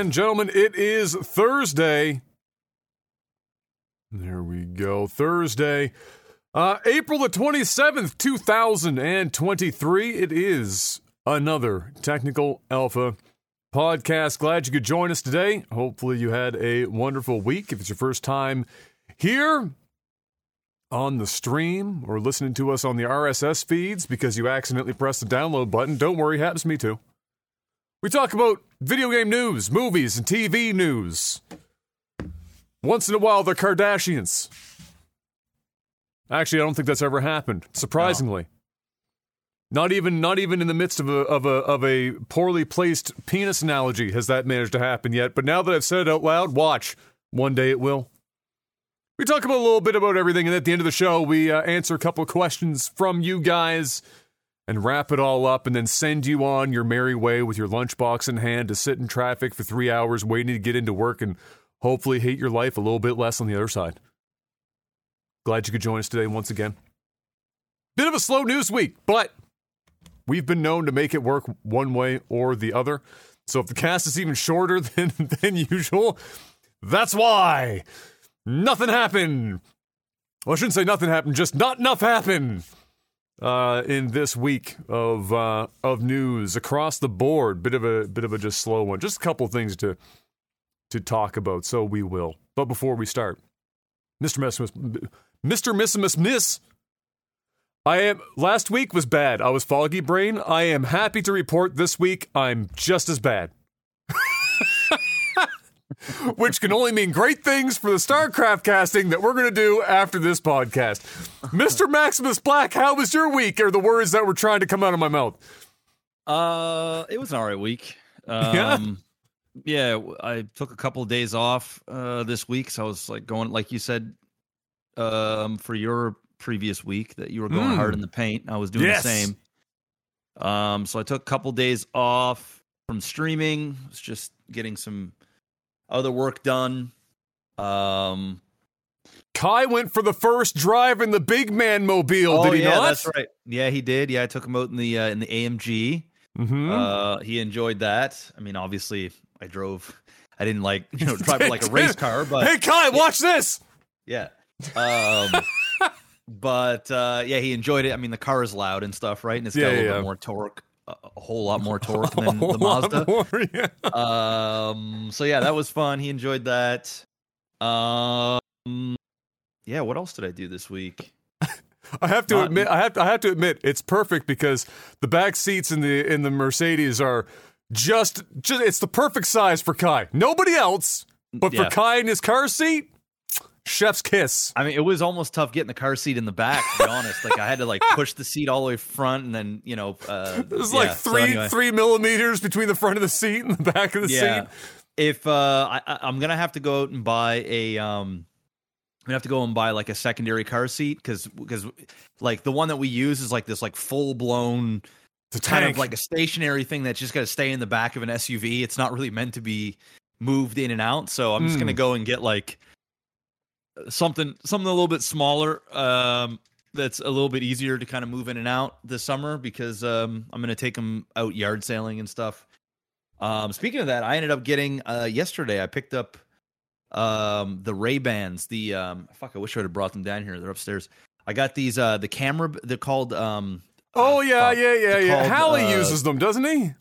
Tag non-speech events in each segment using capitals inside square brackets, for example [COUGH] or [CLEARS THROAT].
and gentlemen. It is Thursday. There we go. Thursday, uh, April the 27th, 2023. It is another Technical Alpha podcast. Glad you could join us today. Hopefully, you had a wonderful week. If it's your first time here, on the stream or listening to us on the RSS feeds because you accidentally pressed the download button, don't worry, happens to me too. We talk about video game news, movies, and TV news. Once in a while, the Kardashians. Actually, I don't think that's ever happened. Surprisingly, not even not even in the midst of a of a of a poorly placed penis analogy has that managed to happen yet. But now that I've said it out loud, watch. One day it will. We talk about a little bit about everything, and at the end of the show, we uh, answer a couple of questions from you guys and wrap it all up, and then send you on your merry way with your lunchbox in hand to sit in traffic for three hours waiting to get into work and hopefully hate your life a little bit less on the other side. Glad you could join us today once again. Bit of a slow news week, but we've been known to make it work one way or the other. So if the cast is even shorter [LAUGHS] than, than usual, that's why. Nothing happened. Well, I shouldn't say nothing happened, just not enough happened uh, in this week of uh, of news across the board. Bit of a bit of a just slow one. Just a couple things to to talk about. So we will. But before we start, Mr. Missimus, Mr. Missimus Miss. I am last week was bad. I was foggy brain. I am happy to report this week I'm just as bad. Which can only mean great things for the StarCraft casting that we're going to do after this podcast. Mr. Maximus Black, how was your week? Are the words that were trying to come out of my mouth? Uh, it was an alright week. [LAUGHS] Yeah? Um, yeah, w- I took a couple of days off uh this week, so I was like going, like you said, um, for your previous week that you were going Mm. hard in the paint. I was doing Yes. the same. Um, so I took a couple days off from streaming. Was just getting some other work done. Um, Kai went for the first drive in the big man mobile, oh did he yeah, not? that's right. Yeah, he did. Yeah, I took him out in the uh, in the AMG. Mm-hmm. Uh, he enjoyed that. I mean, obviously, I drove. I didn't like you know drive like a [LAUGHS] race car, but hey, Kai, watch this. yeah. Um, [LAUGHS] but uh, yeah, he enjoyed it. I mean, the car is loud and stuff, right? And it's got a little yeah, bit more torque, a whole lot more [LAUGHS] torque than the Mazda. more, [LAUGHS] yeah. Um, so yeah, that was fun. He enjoyed that. Um, yeah. What else did I do this week? I have to Not- admit, I have, to, I have to admit, it's perfect because the back seats in the in the Mercedes are just, just it's the perfect size for Kai. Nobody else, but Yeah. for Kai in his car seat, chef's kiss. I mean, it was almost tough getting the car seat in the back. To be honest, like I had to like [LAUGHS] push the seat all the way front, and then you know, uh, There's yeah, like so three anyway. three millimeters between the front of the seat and the back of the yeah. seat. If uh, I, I'm gonna have to go out and buy a um, I'm gonna have to go and buy like a secondary car seat because because like the one that we use is like this like full blown It's kind of like a stationary thing that's just gonna stay in the back of an SUV. It's not really meant to be moved in and out. So I'm just Mm. gonna go and get like something something a little bit smaller. Um, that's a little bit easier to kind of move in and out this summer because um, I'm gonna take them out yard sailing and stuff. Um, speaking of that, I ended up getting uh, yesterday. I picked up um, the Ray Bans. The um, fuck, I wish I would have brought them down here. They're upstairs. I got these. Uh, the camera. They're called. Um, oh yeah, fuck. yeah, yeah, yeah. called, Hallie uh, uses them, doesn't he?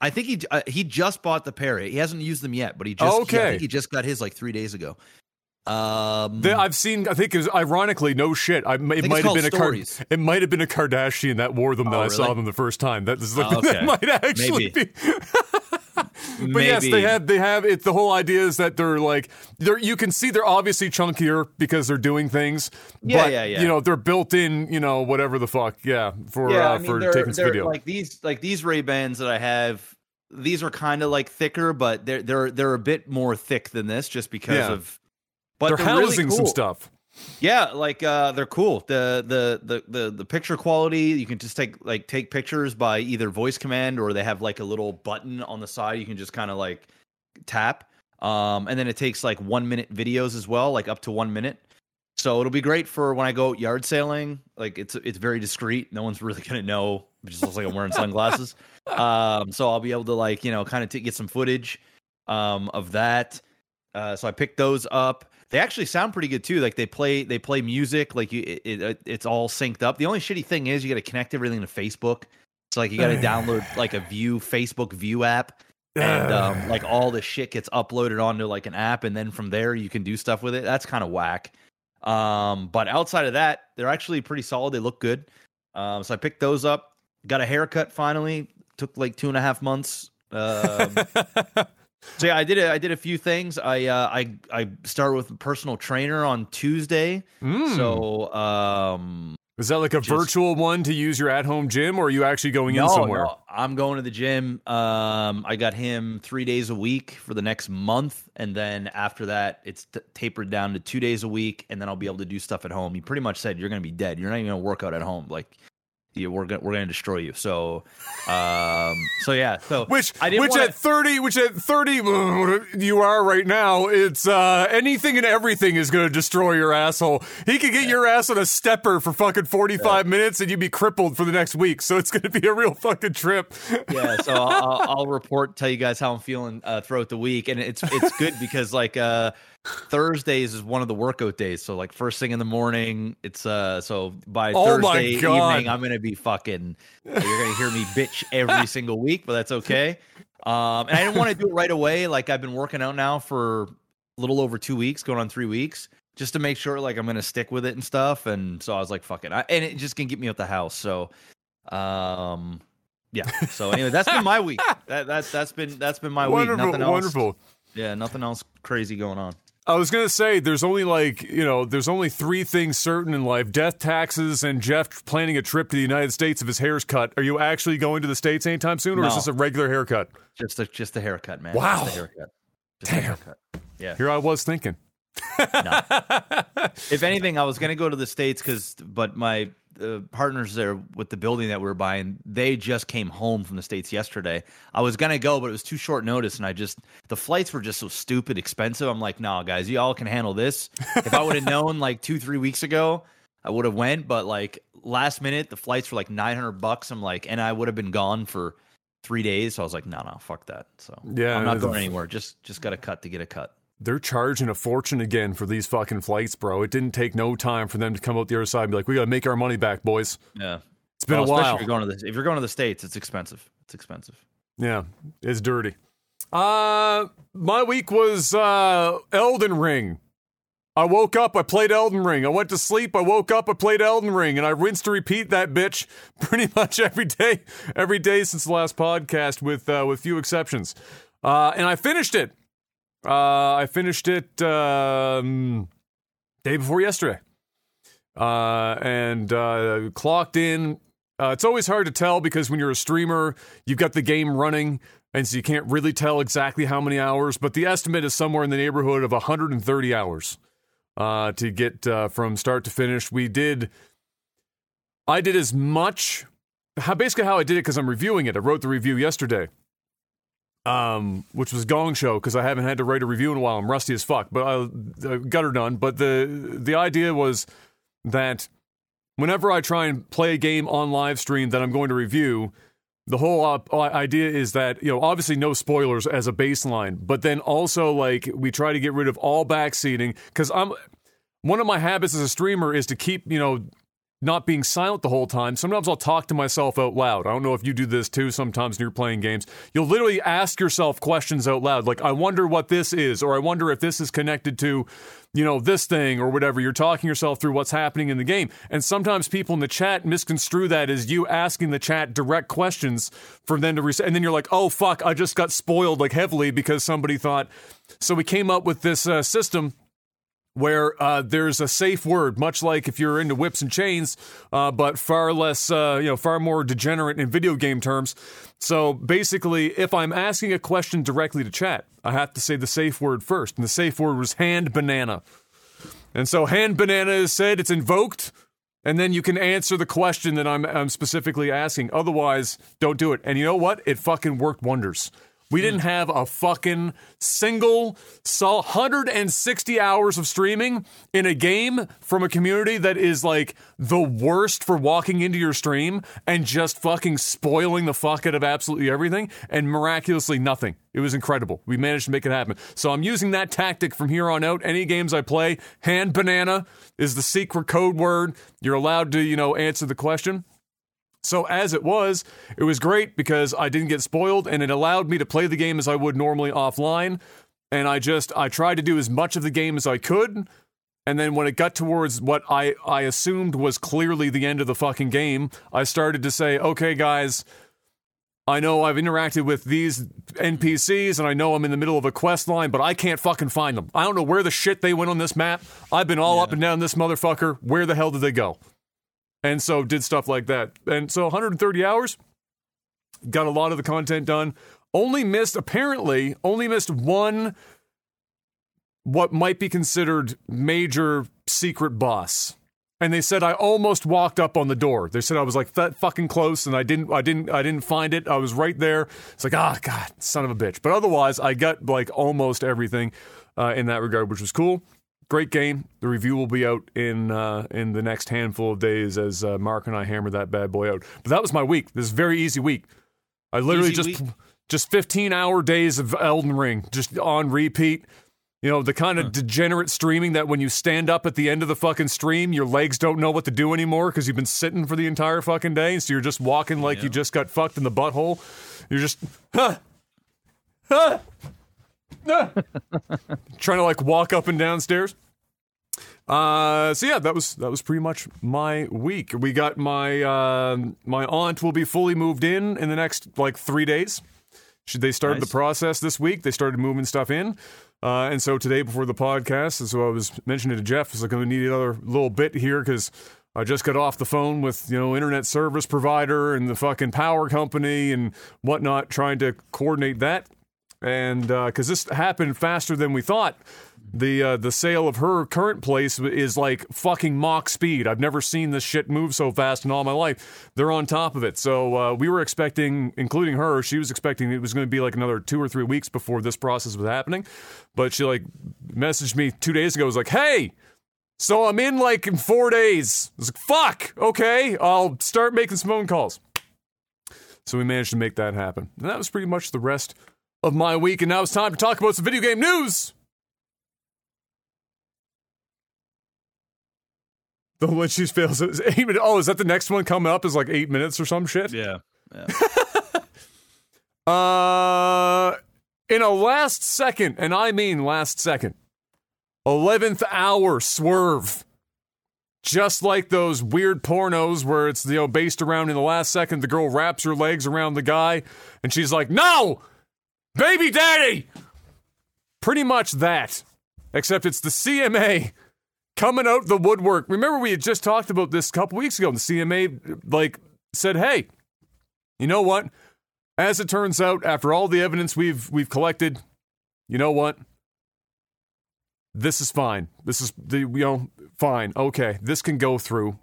I think he uh, he just bought the pair. He hasn't used them yet, but he just. Okay. I think he just got his like three days ago. Um, They, I've seen. I think it was ironically no shit. I, it it's might have been a Kar- It might have been a Kardashian that wore them that Oh, I saw them the first time. That is [LAUGHS] Oh, that might actually Maybe. be. [LAUGHS] but yes, they have. They have it. The whole idea is that they're like they're. You can see they're obviously chunkier because they're doing things. Yeah, but, yeah, yeah. You know they're built in. You know whatever the fuck. Yeah, for yeah, uh, I mean, for taking this video. like these like these Ray Bans that I have. These are kind of like thicker, but they're they're they're a bit more thick than this, just because Yeah. of. But they're, really housing some cool. stuff. Yeah, like uh they're cool. The, the the the the picture quality, you can just take like take pictures by either voice command or they have like a little button on the side you can just kind of like tap. Um and then it takes like 1 minute videos as well, like up to 1 minute. So it'll be great for when I go yard sailing. Like it's it's very discreet. No one's [LAUGHS] really gonna know. It just looks like I'm wearing [LAUGHS] sunglasses. Um, so I'll be able to like you know kind of t- get some footage um, of that. Uh, so I picked those up. They actually sound pretty good too. Like they play they play music. Like you, it, it it's all synced up. The only shitty thing is you got to connect everything to Facebook. So like you got to download like a View Facebook View app, and um, like all the shit gets uploaded onto like an app, and then from there you can do stuff with it. That's kind of whack. Um, but outside of that, they're actually pretty solid. They look good. Um, so I picked those up. Got a haircut finally. Took like two and a half months. [LAUGHS] So yeah, I did. A, I did a few things. I uh, I I started with a personal trainer on Tuesday. Mm. So um, Is that like a Just- virtual one to use your at home gym, or are you actually going in somewhere? no, I'm going to the gym. Um, I got him three days a week for the next month, and then after that, it's t- tapered down to two days a week, and then I'll be able to do stuff at home. He pretty much said you're going to be dead. You're not even going to work out at home. Like, you, we're gonna, we're to destroy you. So, um, so yeah. So [LAUGHS] Which, I didn't which wanna- at thirty, which at thirty, [LAUGHS] you are right now. It's uh, anything and everything is to destroy your asshole. He could get your ass on a stepper for fucking forty-five minutes, and you'd be crippled for the next week. So it's to be a real fucking trip. yeah, so I'll, I'll, I'll report, tell you guys how I'm feeling uh, throughout the week, and it's it's good because like uh, Thursdays is one of the workout days. So like first thing in the morning, it's uh so by Oh Thursday evening, I'm gonna be fucking. You're gonna hear me bitch every [LAUGHS] single week, but that's okay. Um, and I didn't want to do it right away. Like I've been working out now for a little over two weeks, going on three weeks, just to make sure like I'm gonna stick with it and stuff. And so I was like, fuck it, I, and it just can get me out the house. So, um, yeah. So anyway, that's been my week. [LAUGHS] That, that that's been that's been my week. Nothing else. wonderful. Yeah, nothing else crazy going on. I was gonna say there's only like you know there's only three things certain in life: death, taxes, and Jeff planning a trip to the United States if his hair's cut. Are you actually going to the states anytime soon, or is this a regular haircut? Just a just a haircut, man. Wow. Just a haircut. Just a Damn. haircut. Yeah. Here I was thinking. [LAUGHS] If anything, I was gonna go to the states because, but my uh, partners there with the building that we are buying, they just came home from the states yesterday. I was gonna go, but it was too short notice, and I just the flights were just so stupid expensive. I'm like, no, guys, you all can handle this. If I would have known like two, three weeks ago, I would have went. But like last minute, the flights were like 900 bucks. I'm like, and I would have been gone for three days. So I was like, no, no, fuck that. So Yeah, I'm not going anywhere. Just just got a cut to get a cut. They're charging a fortune again for these fucking flights, bro. It didn't take no time for them to come out the other side and be like, "We got to make our money back, boys." Yeah. It's been Well, a while. If you're going to the if you're going to the states, it's expensive. It's expensive. Yeah, it's dirty. Uh, my week was uh Elden Ring. I woke up, I played Elden Ring. I went to sleep, I woke up, I played Elden Ring, and I rinsed to repeat that bitch [LAUGHS] pretty much every day, every day since the last podcast, with uh, with few exceptions. Uh, and I finished it. Uh, I finished it um, day before yesterday, uh, and uh, clocked in. Uh, it's always hard to tell because when you're a streamer, you've got the game running, and so you can't really tell exactly how many hours. But the estimate is somewhere in the neighborhood of 130 hours uh, to get uh, from start to finish. We did. I did as much. How basically how I did it because I'm reviewing it. I wrote the review yesterday, um, which was Gong Show because I haven't had to write a review in a while. I'm rusty as fuck, but I, I got her done. But the the idea was that whenever I try and play a game on live stream that I'm going to review, the whole uh, idea is that you know obviously no spoilers as a baseline, but then also like we try to get rid of all backseating because I'm one of my habits as a streamer is to keep you know not being silent the whole time. Sometimes I'll talk to myself out loud. I don't know if you do this too. Sometimes when you're playing games, you'll literally ask yourself questions out loud, like "I wonder what this is," or "I wonder if this is connected to." You know, this thing or whatever. You're talking yourself through what's happening in the game. And sometimes people in the chat misconstrue that as you asking the chat direct questions for them to re- and then you're like, oh fuck, I just got spoiled like heavily because somebody thought. So we came up with this uh, system where uh, there's a safe word, much like if you're into whips and chains, uh, but far less, uh, you know, far more degenerate in video game terms. So basically, if I'm asking a question directly to chat, I have to say the safe word first, and the safe word was hand banana. And so hand banana is said, it's invoked, and then you can answer the question that I'm, I'm specifically asking. Otherwise, don't do it. And you know what? It fucking worked wonders. We didn't have a fucking single so 160 hours of streaming in a game from a community that is like the worst for walking into your stream and just fucking spoiling the fuck out of absolutely everything and miraculously nothing. It was incredible. We managed to make it happen. So I'm using that tactic from here on out. Any games I play, hand banana is the secret code word. You're allowed to, you know, answer the question. So as it was, it was great because I didn't get spoiled and it allowed me to play the game as I would normally offline. And I just I tried to do as much of the game as I could. And then when it got towards what I, I assumed was clearly the end of the fucking game, I started to say, okay, guys, I know I've interacted with these NPCs and I know I'm in the middle of a quest line, but I can't fucking find them. I don't know where the shit they went on this map. I've been all Yeah. up and down this motherfucker. Where the hell did they go? And so did stuff like that. And so 130 hours, got a lot of the content done. Only missed, apparently, only missed one what might be considered major secret boss. And they said I almost walked up on the door. They said I was like that fucking close, and I didn't, I didn't, I didn't find it. I was right there. It's like, ah, god, son of a bitch. But otherwise, I got like almost everything uh, in that regard, which was cool. Great game. The review will be out in uh, in the next handful of days as uh, Mark and I hammer that bad boy out. But that was my week. This is a very easy week. I literally Easy just week? just 15 hour days of Elden Ring, just on repeat. You know, the kind of degenerate streaming that when you stand up at the end of the fucking stream, your legs don't know what to do anymore because you've been sitting for the entire fucking day. So you're just walking like you just got fucked in the butthole. You're just, huh, huh, huh, [LAUGHS] trying to like walk up and downstairs. Uh, so yeah, that was that was pretty much my week. We got my um my aunt will be fully moved in in the next like three days. Should they started Nice. the process this week? They started moving stuff in, uh, and so today before the podcast, and so I was mentioning to Jeff, I was like, I'm gonna need another little bit here because I just got off the phone with you know internet service provider and the fucking power company and whatnot, trying to coordinate that, and because this happened faster than we thought. The uh, the sale of her current place is like fucking Mach speed. I've never seen this shit move so fast in all my life. They're on top of it. So uh, we were expecting, including her, she was expecting it was going to be like another two or three weeks before this process was happening. But she like messaged me two days ago. Was like, hey. So I'm in like in four days. I was like, fuck, okay, I'll start making some phone calls. So we managed to make that happen. And that was pretty much the rest of my week. And now it's time to talk about some video game news. The when she fails, it's [LAUGHS] eight minutes. Oh, is that the next one coming up? Is like eight minutes or some shit? Yeah. yeah. [LAUGHS] Uh, in a last second, and I mean last second, 11th hour swerve. Just like those weird pornos where it's, you know, based around in the last second, the girl wraps her legs around the guy and she's like, no, baby daddy. Pretty much that, except it's the CMA coming out the woodwork. Remember, we had just talked about this a couple weeks ago. and The CMA, like, said, hey, you know what? As it turns out, after all the evidence we've we've collected, you know what? This is fine. This is the you know fine. Okay, this can go through.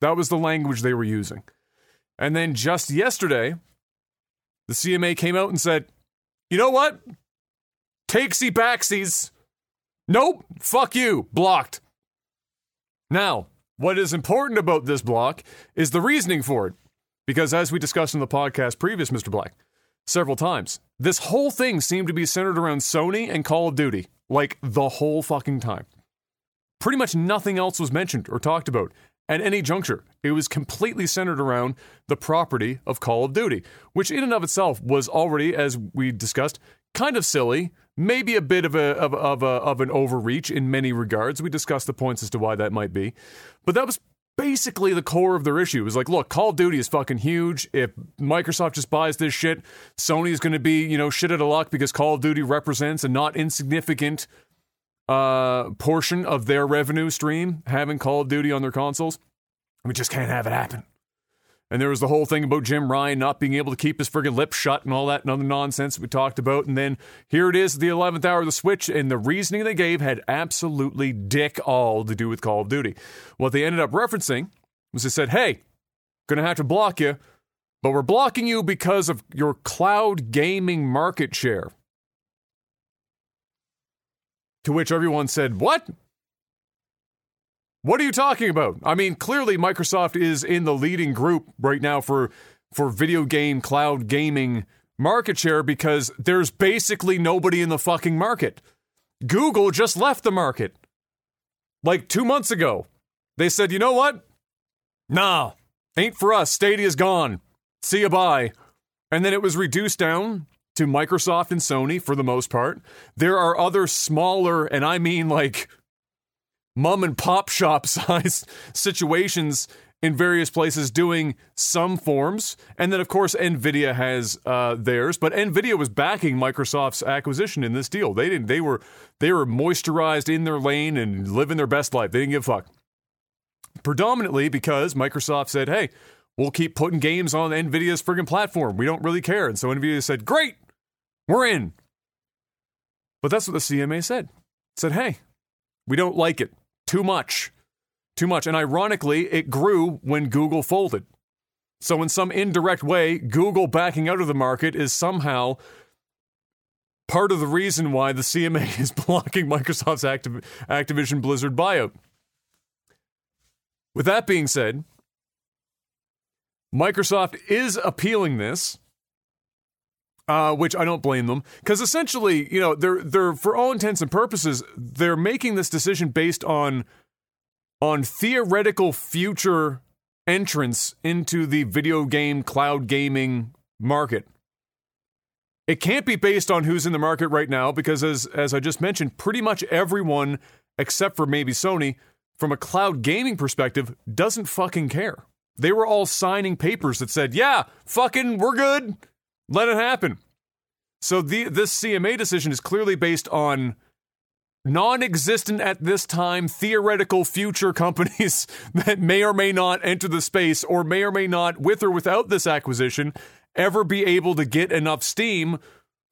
That was the language they were using. And then just yesterday, the CMA came out and said, "You know what? Takesy backsies. Nope. Fuck you. Blocked." Now, what is important about this block is the reasoning for it. Because as we discussed in the podcast previous, Mr. Black, several times, this whole thing seemed to be centered around Sony and Call of Duty, like the whole fucking time. Pretty much nothing else was mentioned or talked about at any juncture. It was completely centered around the property of Call of Duty, which in and of itself was already, as we discussed, kind of silly, maybe a bit of a of, of a of an overreach in many regards. We discussed the points as to why that might be, but that was basically the core of their issue. It was like, look, Call of Duty is fucking huge. If Microsoft just buys this shit, Sony's going to be you know shit out of luck because Call of Duty represents a not insignificant uh, portion of their revenue stream having Call of Duty on their consoles. We just can't have it happen. And there was the whole thing about Jim Ryan not being able to keep his friggin' lips shut and all that and other nonsense we talked about. And then here it is, the 11th hour of the Switch, and the reasoning they gave had absolutely dick all to do with Call of Duty. What they ended up referencing was they said, hey, gonna have to block you but we're blocking you because of your cloud gaming market share. To which everyone said, What? What are you talking about? I mean, clearly Microsoft is in the leading group right now for for video game cloud gaming market share because there's basically nobody in the fucking market. Google just left the market. Like 2 months ago. They said, "You know what? Nah, ain't for us. Stadia's gone. See you bye." And then it was reduced down to Microsoft and Sony for the most part. There are other smaller and I mean like mom and pop shop [LAUGHS] size situations in various places doing some forms. And then, of course, NVIDIA has uh, theirs. But NVIDIA was backing Microsoft's acquisition in this deal. They didn't. They were they were moisturized in their lane and living their best life. They didn't give a fuck. Predominantly because Microsoft said, "Hey, we'll keep putting games on NVIDIA's friggin' platform. We don't really care." And so NVIDIA said, "Great, we're in." But that's what the CMA said. It said, "Hey, we don't like it too much." too much. And ironically, it grew when Google folded. So, in some indirect way, Google backing out of the market is somehow part of the reason why the CMA [LAUGHS] is blocking Microsoft's Activ- Activision Blizzard buyout. With that being said, Microsoft is appealing this, uh, which I don't blame them, because essentially, you know, they're they're for all intents and purposes, they're making this decision based on on theoretical future entrance into the video game cloud gaming market. It can't be based on who's in the market right now because as as I just mentioned, pretty much everyone except for maybe Sony from a cloud gaming perspective doesn't fucking care. They were all signing papers that said, "Yeah, fucking we're good. Let it happen." So the this CMA decision is clearly based on non existent at this time theoretical future companies [LAUGHS] that may or may not enter the space or may or may not, with or without this acquisition, ever be able to get enough steam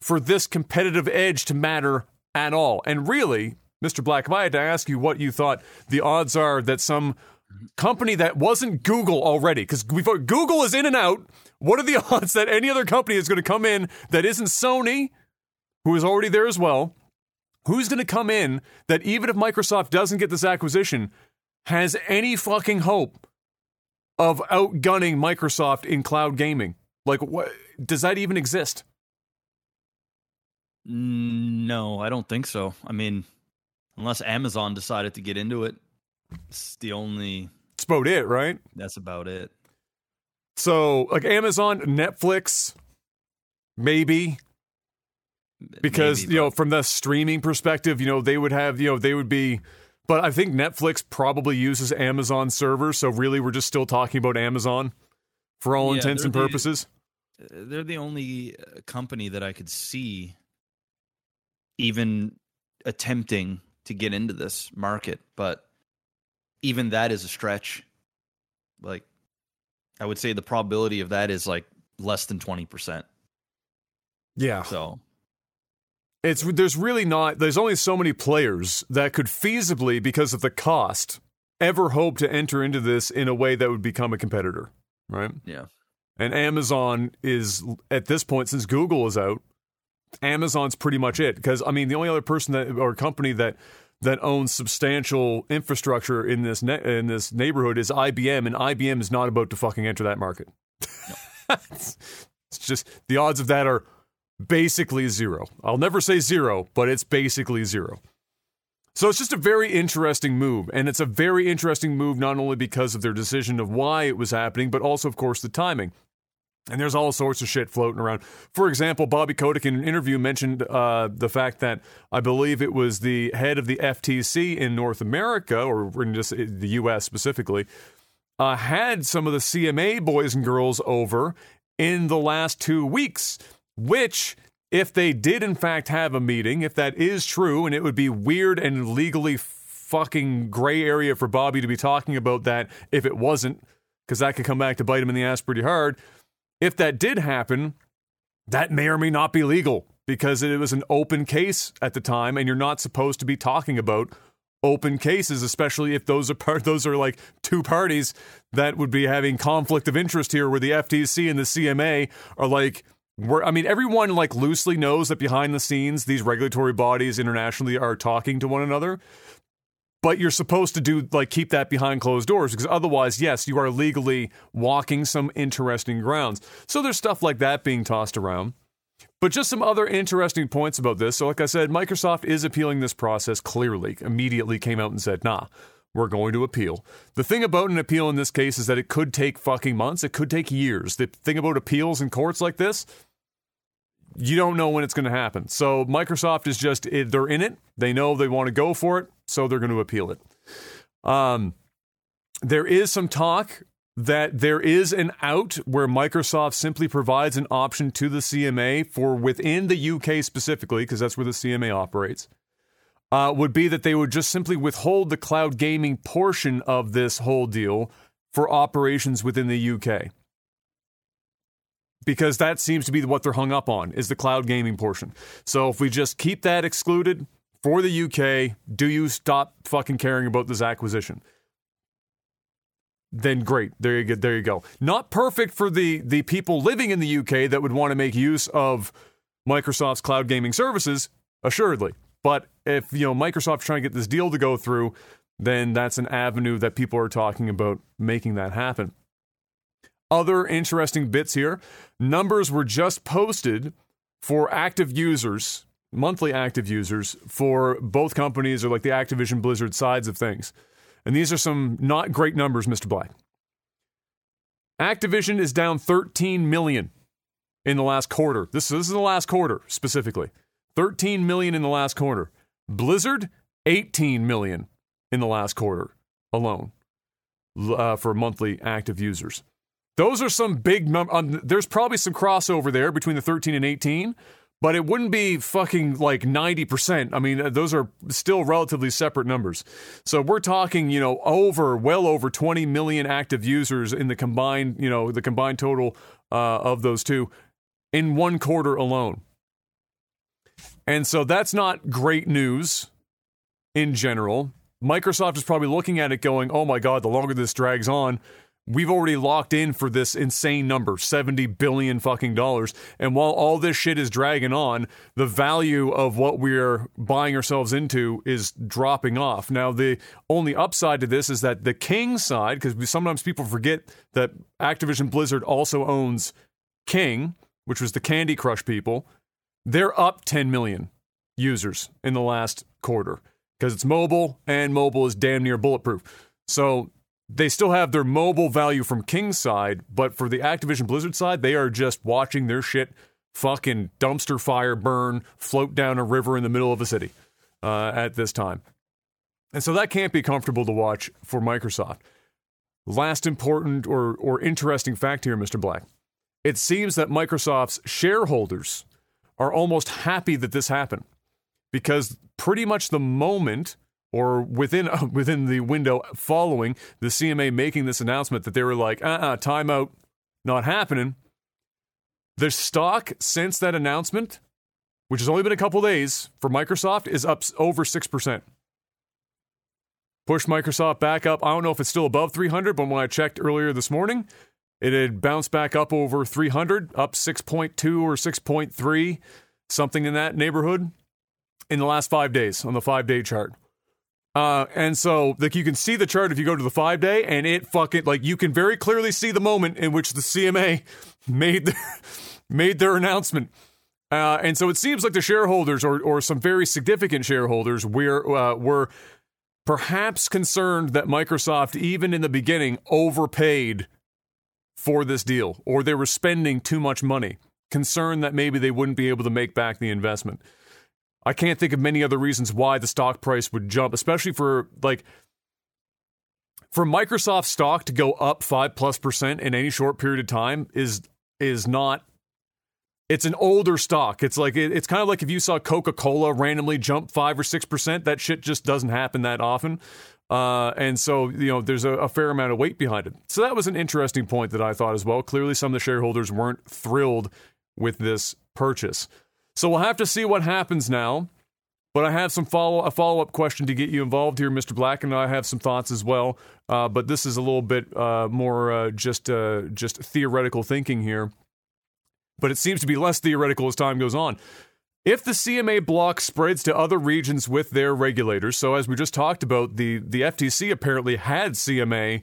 for this competitive edge to matter at all. And really, Mr. Black, if I had to ask you what you thought the odds are that some company that wasn't Google already, because Google is in and out, what are the [LAUGHS] odds that any other company is going to come in that isn't Sony, who is already there as well? Who's going to come in that even if Microsoft doesn't get this acquisition, has any fucking hope of outgunning Microsoft in cloud gaming? Like, what does that even exist? No, I don't think so. I mean, unless Amazon decided to get into it, it's the only. It's about it, right? That's about it. So, like Amazon, Netflix, maybe. Because Maybe, you know from the streaming perspective you know they would have you know they would be but i think netflix probably uses amazon servers. So really we're just still talking about amazon for all yeah, intents and purposes. the, they're the only uh, company that i could see even attempting to get into this market. But even that is a stretch. Like i would say the probability of that is like less than 20% yeah so it's there's really not there's only so many players that could feasibly because of the cost ever hope to enter into this in a way that would become a competitor, right? Yeah. And Amazon is at this point since Google is out, Amazon's pretty much it because I mean the only other person that or company that that owns substantial infrastructure in this ne- in this neighborhood is IBM and IBM is not about to fucking enter that market. No. [LAUGHS] it's just the odds of that are basically zero. I'll never say zero, but it's basically zero. So it's just a very interesting move. And it's a very interesting move not only because of their decision of why it was happening, but also, of course, the timing. And there's all sorts of shit floating around. For example, Bobby Kotick in an interview mentioned uh, the fact that I believe it was the head of the FTC in North America, or in just the U.S. specifically, uh, had some of the CMA boys and girls over in the last two weeks which if they did in fact have a meeting, if that is true, and it would be weird and legally fucking gray area for Bobby to be talking about that if it wasn't, because that could come back to bite him in the ass pretty hard. If that did happen, that may or may not be legal because it was an open case at the time, and you're not supposed to be talking about open cases, especially if those are [LAUGHS] those are like two parties that would be having conflict of interest here, where the FTC and the CMA are like. We're, I mean, everyone like loosely knows that behind the scenes, these regulatory bodies internationally are talking to one another. But you're supposed to do like keep that behind closed doors because otherwise, yes, you are legally walking some interesting grounds. So there's stuff like that being tossed around. But just some other interesting points about this. So, like I said, Microsoft is appealing this process clearly, immediately came out and said, nah, we're going to appeal. The thing about an appeal in this case is that it could take fucking months, it could take years. The thing about appeals in courts like this, you don't know when it's going to happen. So, Microsoft is just, eh, they're in it. They know they want to go for it, so they're going to appeal it. Um, there is some talk that there is an out where Microsoft simply provides an option to the CMA for within the UK specifically, because that's where the CMA operates, uh, would be that they would just simply withhold the cloud gaming portion of this whole deal for operations within the UK. Because that seems to be what they're hung up on is the cloud gaming portion. So if we just keep that excluded for the UK, do you stop fucking caring about this acquisition? then great. There you go. There you go. Not perfect for the the people living in the UK that would want to make use of Microsoft's cloud gaming services, assuredly. But if you know Microsoft's trying to get this deal to go through, then that's an avenue that people are talking about making that happen. Other interesting bits here. Numbers were just posted for active users, monthly active users for both companies or like the Activision Blizzard sides of things. And these are some not great numbers, Mr. Black. Activision is down 13 million in the last quarter. This, this is the last quarter specifically. 13 million in the last quarter. Blizzard, 18 million in the last quarter alone uh, for monthly active users. Those are some big numbers. Um, there's probably some crossover there between the 13 and 18, but it wouldn't be fucking like 90%. I mean, those are still relatively separate numbers. So we're talking, you know, over, well over 20 million active users in the combined, you know, the combined total uh, of those two in one quarter alone. And so that's not great news in general. Microsoft is probably looking at it going, oh my God, the longer this drags on, We've already locked in for this insane number, 70 billion fucking dollars. And while all this shit is dragging on, the value of what we're buying ourselves into is dropping off. Now, the only upside to this is that the King side, because sometimes people forget that Activision Blizzard also owns King, which was the Candy Crush people, they're up 10 million users in the last quarter because it's mobile and mobile is damn near bulletproof. So they still have their mobile value from King's side, but for the Activision Blizzard side, they are just watching their shit fucking dumpster fire burn, float down a river in the middle of a city uh, at this time. And so that can't be comfortable to watch for Microsoft. Last important or, or interesting fact here, Mr. Black. It seems that Microsoft's shareholders are almost happy that this happened because pretty much the moment or within [LAUGHS] uh, within the window following the CMA making this announcement that they were like, uh uh-uh, timeout, not happening. The stock since that announcement, which has only been a couple days for Microsoft, is up over 6%. Push Microsoft back up. I don't know if it's still above 300, but when I checked earlier this morning, it had bounced back up over 300, up 6.2 or 6.3, something in that neighborhood in the last five days on the five day chart. Uh, and so, like, you can see the chart if you go to the five day, and it fucking like you can very clearly see the moment in which the CMA [LAUGHS] made their, [LAUGHS] made their announcement. Uh, and so, it seems like the shareholders, or or some very significant shareholders, were uh, were perhaps concerned that Microsoft, even in the beginning, overpaid for this deal, or they were spending too much money. Concerned that maybe they wouldn't be able to make back the investment. I can't think of many other reasons why the stock price would jump, especially for like for Microsoft stock to go up five plus percent in any short period of time is is not. It's an older stock. It's like it, it's kind of like if you saw Coca Cola randomly jump five or six percent. That shit just doesn't happen that often. Uh, and so, you know, there's a, a, fair amount of weight behind it. So that was an interesting point that I thought as well. Clearly, some of the shareholders weren't thrilled with this purchase. So we'll have to see what happens now. But I have some follow a follow up question to get you involved here, Mr. Black, and I have some thoughts as well. Uh, but this is a little bit uh, more uh, just uh, just theoretical thinking here. But it seems to be less theoretical as time goes on. If the CMA block spreads to other regions with their regulators, so as we just talked about, the the FTC apparently had CMA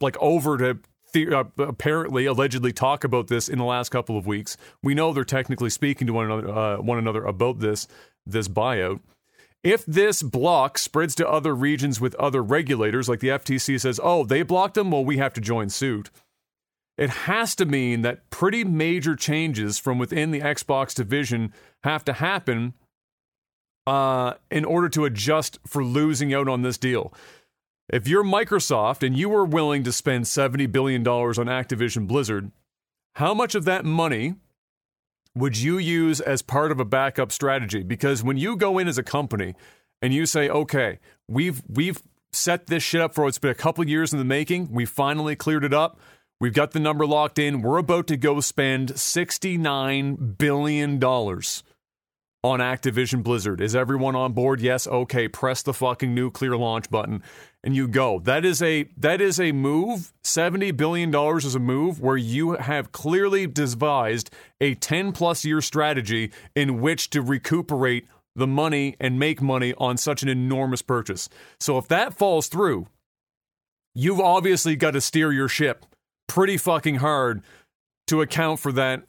like over to the, uh, apparently allegedly talk about this in the last couple of weeks. We know they're technically speaking to one another uh, one another about this this buyout. If this block spreads to other regions with other regulators, like the FTC says, oh, they blocked them, well, we have to join suit. It has to mean that pretty major changes from within the Xbox division have to happen uh, in order to adjust for losing out on this deal. If you're Microsoft and you were willing to spend $70 billion on Activision Blizzard, how much of that money would you use as part of a backup strategy? Because when you go in as a company and you say, okay, we've we've set this shit up for it's been a couple years in the making, we finally cleared it up. We've got the number locked in. We're about to go spend $69 billion on Activision Blizzard. Is everyone on board? Yes. Okay. Press the fucking nuclear launch button and you go. That is a that is a move. 70 billion dollars is a move where you have clearly devised a 10 plus year strategy in which to recuperate the money and make money on such an enormous purchase. So if that falls through, you've obviously got to steer your ship pretty fucking hard to account for that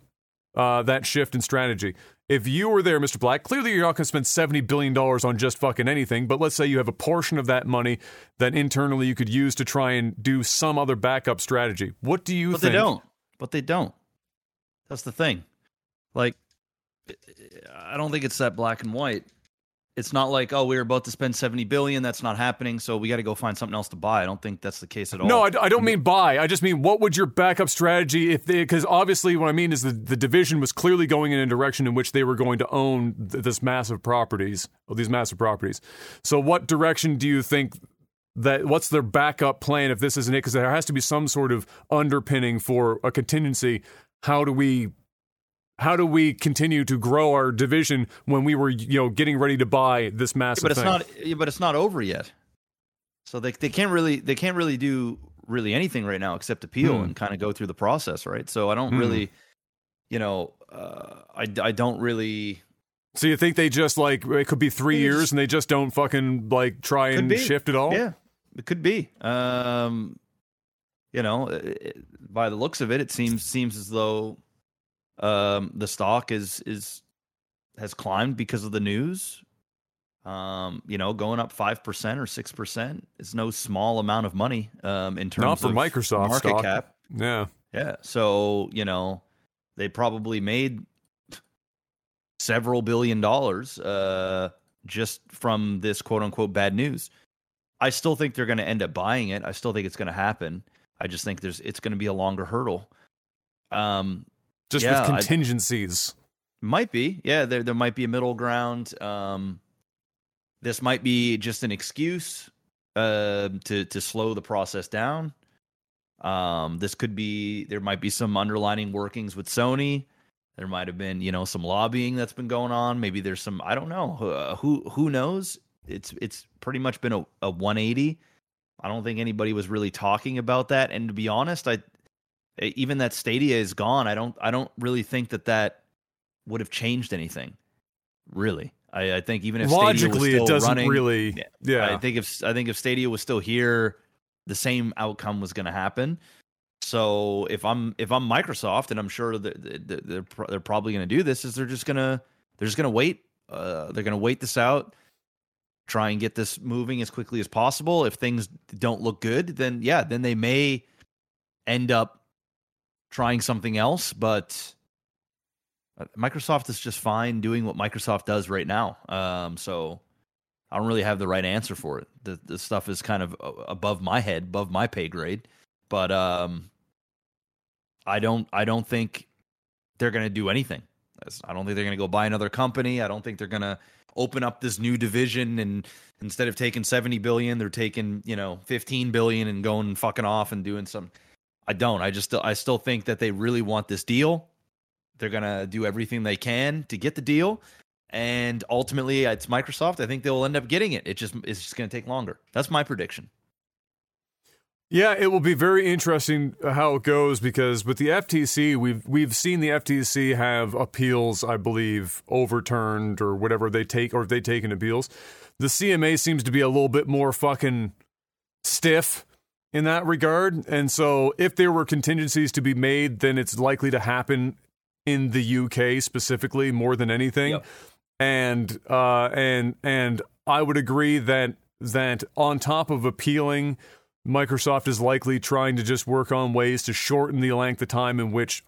uh, that shift in strategy if you were there, Mr. Black, clearly you're not going to spend $70 billion on just fucking anything, but let's say you have a portion of that money that internally you could use to try and do some other backup strategy. What do you but think? they don't. But they don't. That's the thing. Like, I don't think it's that black and white it's not like oh we are about to spend 70 billion that's not happening so we got to go find something else to buy. I don't think that's the case at all. No i, I don't mean buy i just mean what would your backup strategy if they because obviously what i mean is the, the division was clearly going in a direction in which they were going to own th- this massive properties oh, these massive properties. So what direction do you think that what's their backup plan if this isn't it? Because there has to be some sort of underpinning for a contingency. How do we how do we continue to grow our division when we were you know getting ready to buy this massive but it's thing? not but it's not over yet so they, they can't really they can't really do really anything right now except appeal hmm. and kind of go through the process right so i don't hmm. really you know uh, I, I don't really so you think they just like it could be three years just, and they just don't fucking like try and be. shift at all yeah it could be um you know it, by the looks of it it seems seems as though um, the stock is is has climbed because of the news. Um, you know, going up five percent or six percent is no small amount of money. Um, in terms not for of Microsoft market stock. cap. Yeah, yeah. So you know, they probably made several billion dollars uh, just from this quote unquote bad news. I still think they're going to end up buying it. I still think it's going to happen. I just think there's it's going to be a longer hurdle. Um, just yeah, with contingencies. I, might be, yeah. There there might be a middle ground. Um, this might be just an excuse uh, to to slow the process down. Um, this could be there might be some underlining workings with Sony. There might have been you know some lobbying that's been going on. Maybe there's some I don't know uh, who who knows. It's it's pretty much been a, a 180. I don't think anybody was really talking about that. And to be honest, I even that Stadia is gone. I don't I don't really think that that would have changed anything. Really, I, I think even if logically it doesn't running, really. Yeah, I think if I think if Stadia was still here, the same outcome was going to happen. So if I'm if I'm Microsoft, and I'm sure that they're they're probably going to do this, is they're just gonna they're just gonna wait. Uh, they're gonna wait this out, try and get this moving as quickly as possible. If things don't look good, then yeah, then they may end up trying something else, but uh, Microsoft is just fine doing what Microsoft does right now. Um, so I don't really have the right answer for it. The the stuff is kind of uh, above my head, above my pay grade. But um, I don't I don't think they're going to do anything. I don't think they're going to go buy another company. I don't think they're going to open up this new division and instead of taking 70 billion, they're taking, you know, 15 billion and going fucking off and doing some I don't. I just I still think that they really want this deal. They're gonna do everything they can to get the deal, and ultimately it's Microsoft. I think they will end up getting it. It just it's just to take longer. That's my prediction. Yeah, it will be very interesting uh, how it goes because with the FTC, we've we've seen the FTC have appeals, I believe, overturned or whatever they take, or if they taken appeals. The CMA seems to be a little bit more fucking stiff in that regard, and so if there were contingencies to be made, then it's likely to happen in the UK specifically more than anything. Yep. And uh, and and I would agree that that on top of appealing Microsoft is likely trying to just work on ways to shorten the length of time in which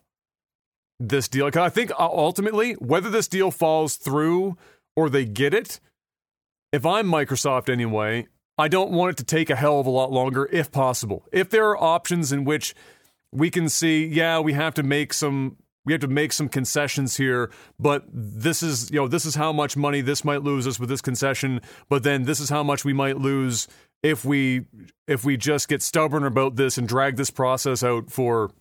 this deal. Cause I think uh, ultimately, whether this deal falls through or they get it, if I'm Microsoft anyway, I don't want it to take a hell of a lot longer if possible. If there are options in which we can see, yeah, we have to make some we have to make some concessions here, but this is, you know, this is how much money this might lose us with this concession, but then this is how much we might lose if we if we just get stubborn about this and drag this process out for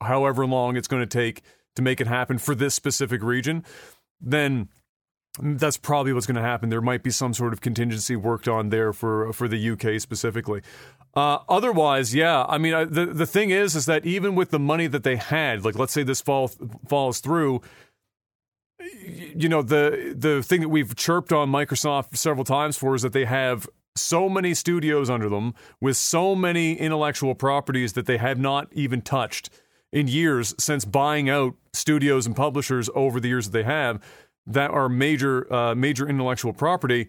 however long it's going to take to make it happen for this specific region, then that's probably what's going to happen. There might be some sort of contingency worked on there for for the UK specifically. Uh, otherwise, yeah, I mean, I, the the thing is, is that even with the money that they had, like let's say this fall falls through, you know, the the thing that we've chirped on Microsoft several times for is that they have so many studios under them with so many intellectual properties that they have not even touched in years since buying out studios and publishers over the years that they have that are major uh, major intellectual property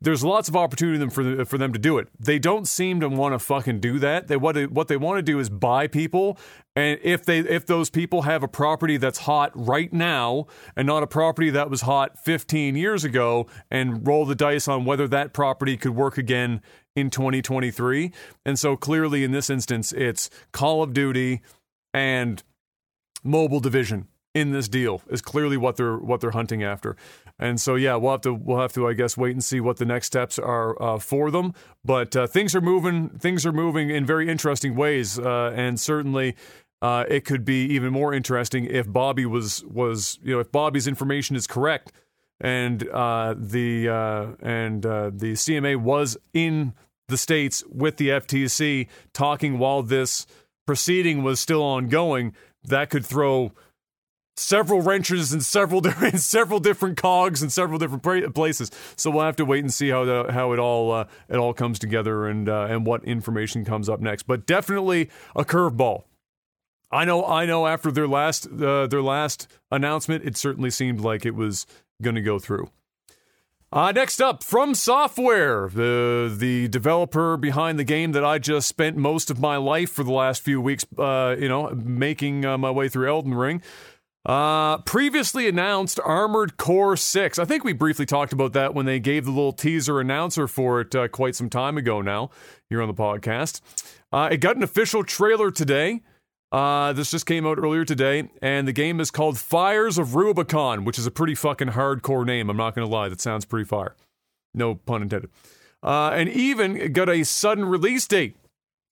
there's lots of opportunity for for them to do it. They don't seem to want to fucking do that. They what they, what they want to do is buy people, and if they if those people have a property that's hot right now and not a property that was hot 15 years ago, and roll the dice on whether that property could work again in 2023. And so clearly, in this instance, it's Call of Duty and mobile division in this deal is clearly what they're what they're hunting after. And so yeah, we'll have to we'll have to I guess wait and see what the next steps are uh, for them. But uh, things are moving things are moving in very interesting ways, uh, and certainly. Uh, it could be even more interesting if Bobby was was you know if Bobby's information is correct and uh, the uh, and the CMA was in the states with the FTC talking while this proceeding was still ongoing. That could throw several wrenches and several [LAUGHS] different several different cogs and several different places. So we'll have to wait and see how the how it all uh, it all comes together and uh, and what information comes up next. But definitely a curveball. I know I know after their last uh, their last announcement, it certainly seemed like it was going to go through. Uh, next up, From Software, the the developer behind the game that I just spent most of my life for the last few weeks, uh, you know, making uh, my way through Elden Ring. Uh, previously announced Armored Core 6. I think we briefly talked about that when they gave the little teaser announcer for it uh, quite some time ago now here on the podcast. Uh, it got an official trailer today. Uh, this just came out earlier today, and the game is called Fires of Rubicon, which is a pretty fucking hardcore name. I'm not going to lie, that sounds pretty fire. No pun intended. Uh, and even got a sudden release date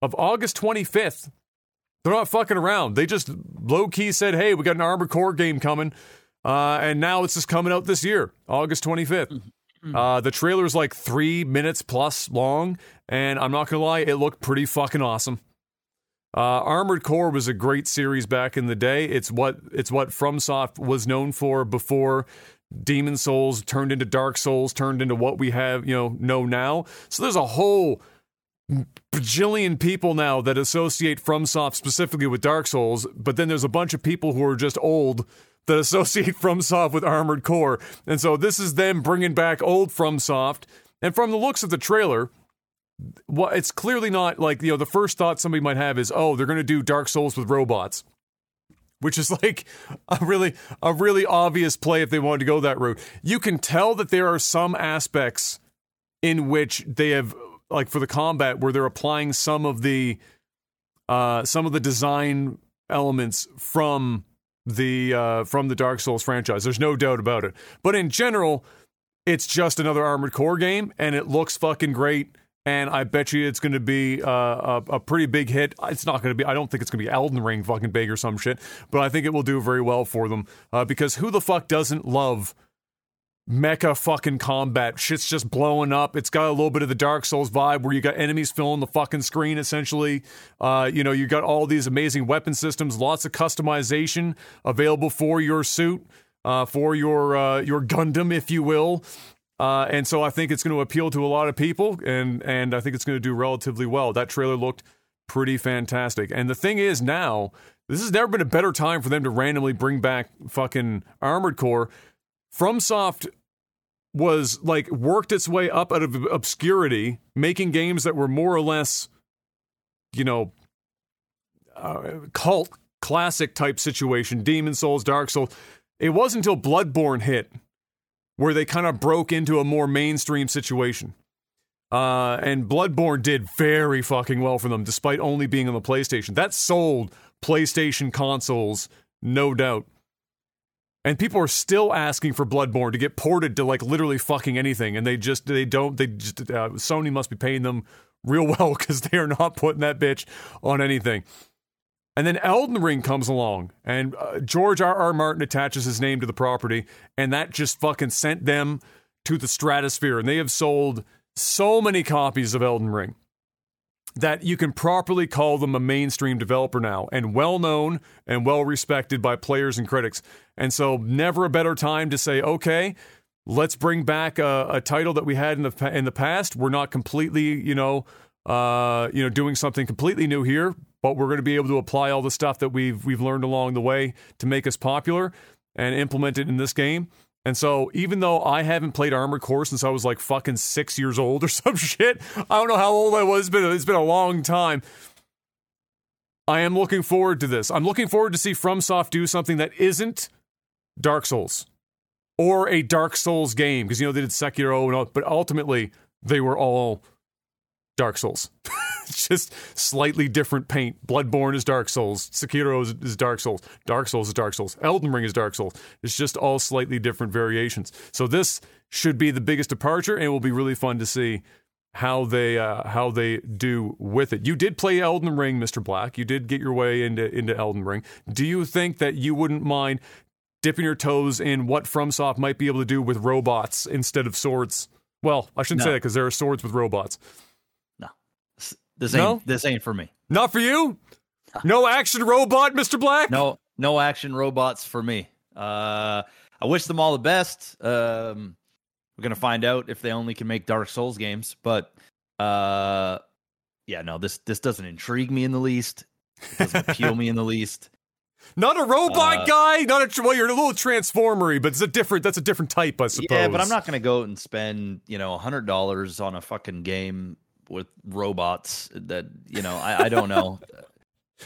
of August 25th. They're not fucking around. They just low key said, "Hey, we got an Armored Core game coming," uh, and now it's just coming out this year, August 25th. Mm-hmm. Uh, the trailer is like three minutes plus long, and I'm not gonna lie, it looked pretty fucking awesome. Uh, Armored Core was a great series back in the day. It's what it's what FromSoft was known for before Demon Souls turned into Dark Souls, turned into what we have you know know now. So there's a whole bajillion people now that associate FromSoft specifically with Dark Souls, but then there's a bunch of people who are just old that [LAUGHS] associate FromSoft with Armored Core. And so this is them bringing back old FromSoft. And from the looks of the trailer, well, it's clearly not like, you know, the first thought somebody might have is, oh, they're going to do Dark Souls with robots. Which is [LAUGHS] like a really a really obvious play if they wanted to go that route. You can tell that there are some aspects in which they have like for the combat where they're applying some of the uh, some of the design elements from the uh, from the Dark Souls franchise. There's no doubt about it. But in general, it's just another Armored Core game, and it looks fucking great. And I bet you it's going to be uh, a, a, pretty big hit. It's not going to be. I don't think it's going to be Elden Ring fucking big or some shit. But I think it will do very well for them uh, because who the fuck doesn't love mecha fucking combat. Shit's just blowing up. It's got a little bit of the Dark Souls vibe where you got enemies filling the fucking screen essentially. Uh, you know, you got all these amazing weapon systems, lots of customization available for your suit, uh, for your uh, your Gundam, if you will. Uh, and so I think it's going to appeal to a lot of people, and and I think it's going to do relatively well. That trailer looked pretty fantastic. And the thing is now, this has never been a better time for them to randomly bring back fucking Armored Core. FromSoft was like worked its way up out of obscurity, making games that were more or less, you know, uh, cult classic type situation, Demon Souls, Dark Souls. It wasn't until Bloodborne hit where they kind of broke into a more mainstream situation. Uh, and Bloodborne did very fucking well for them, despite only being on the PlayStation. That sold PlayStation consoles, no doubt. And people are still asking for Bloodborne to get ported to like literally fucking anything, and they just they don't they just uh, Sony must be paying them real [LAUGHS] well because they are not putting that bitch on anything. And then Elden Ring comes along, and uh, George R. R. Martin attaches his name to the property, and that just fucking sent them to the stratosphere. And they have sold so many copies of Elden Ring that you can properly call them a mainstream developer now, and well known and well respected by players and critics. And so, never a better time to say, okay, let's bring back a, a title that we had in the in the past. We're not completely, you know, uh, you know, doing something completely new here, but we're going to be able to apply all the stuff that we've we've learned along the way to make us popular and implement it in this game. And so, even though I haven't played Armored Core since I was like fucking six years old or [LAUGHS] some shit, I don't know how old I was. Been, it's been a long time. I am looking forward to this. I'm looking forward to see FromSoft do something that isn't Dark Souls or a Dark Souls game because you know they did Sekiro and all, but ultimately they were all Dark Souls. [LAUGHS] [LAUGHS] just slightly different paint. Bloodborne is Dark Souls. Sekiro is, is, Dark Souls. Dark Souls is Dark Souls. Elden Ring is Dark Souls. It's just all slightly different variations. So this should be the biggest departure, and it will be really fun to see how they uh, how they do with it. You did play Elden Ring, Mr. Black. You did get your way into into Elden Ring. Do you think that you wouldn't mind dipping your toes in what FromSoft might be able to do with robots instead of swords? Well, I shouldn't no. say that because there are swords with robots. This ain't no? this ain't for me. Not for you. No action robot, Mister Black. No, no action robots for me. Uh, I wish them all the best. Um, we're gonna find out if they only can make Dark Souls games, but uh, yeah, no this this doesn't intrigue me in the least. It doesn't appeal me in the least. [LAUGHS] Not a robot uh, guy. Not a well. You're a little transformery, but it's a different. That's a different type, I suppose. Yeah, but I'm not going to go and spend you know a hundred dollars on a fucking game with robots that you know I, I don't know.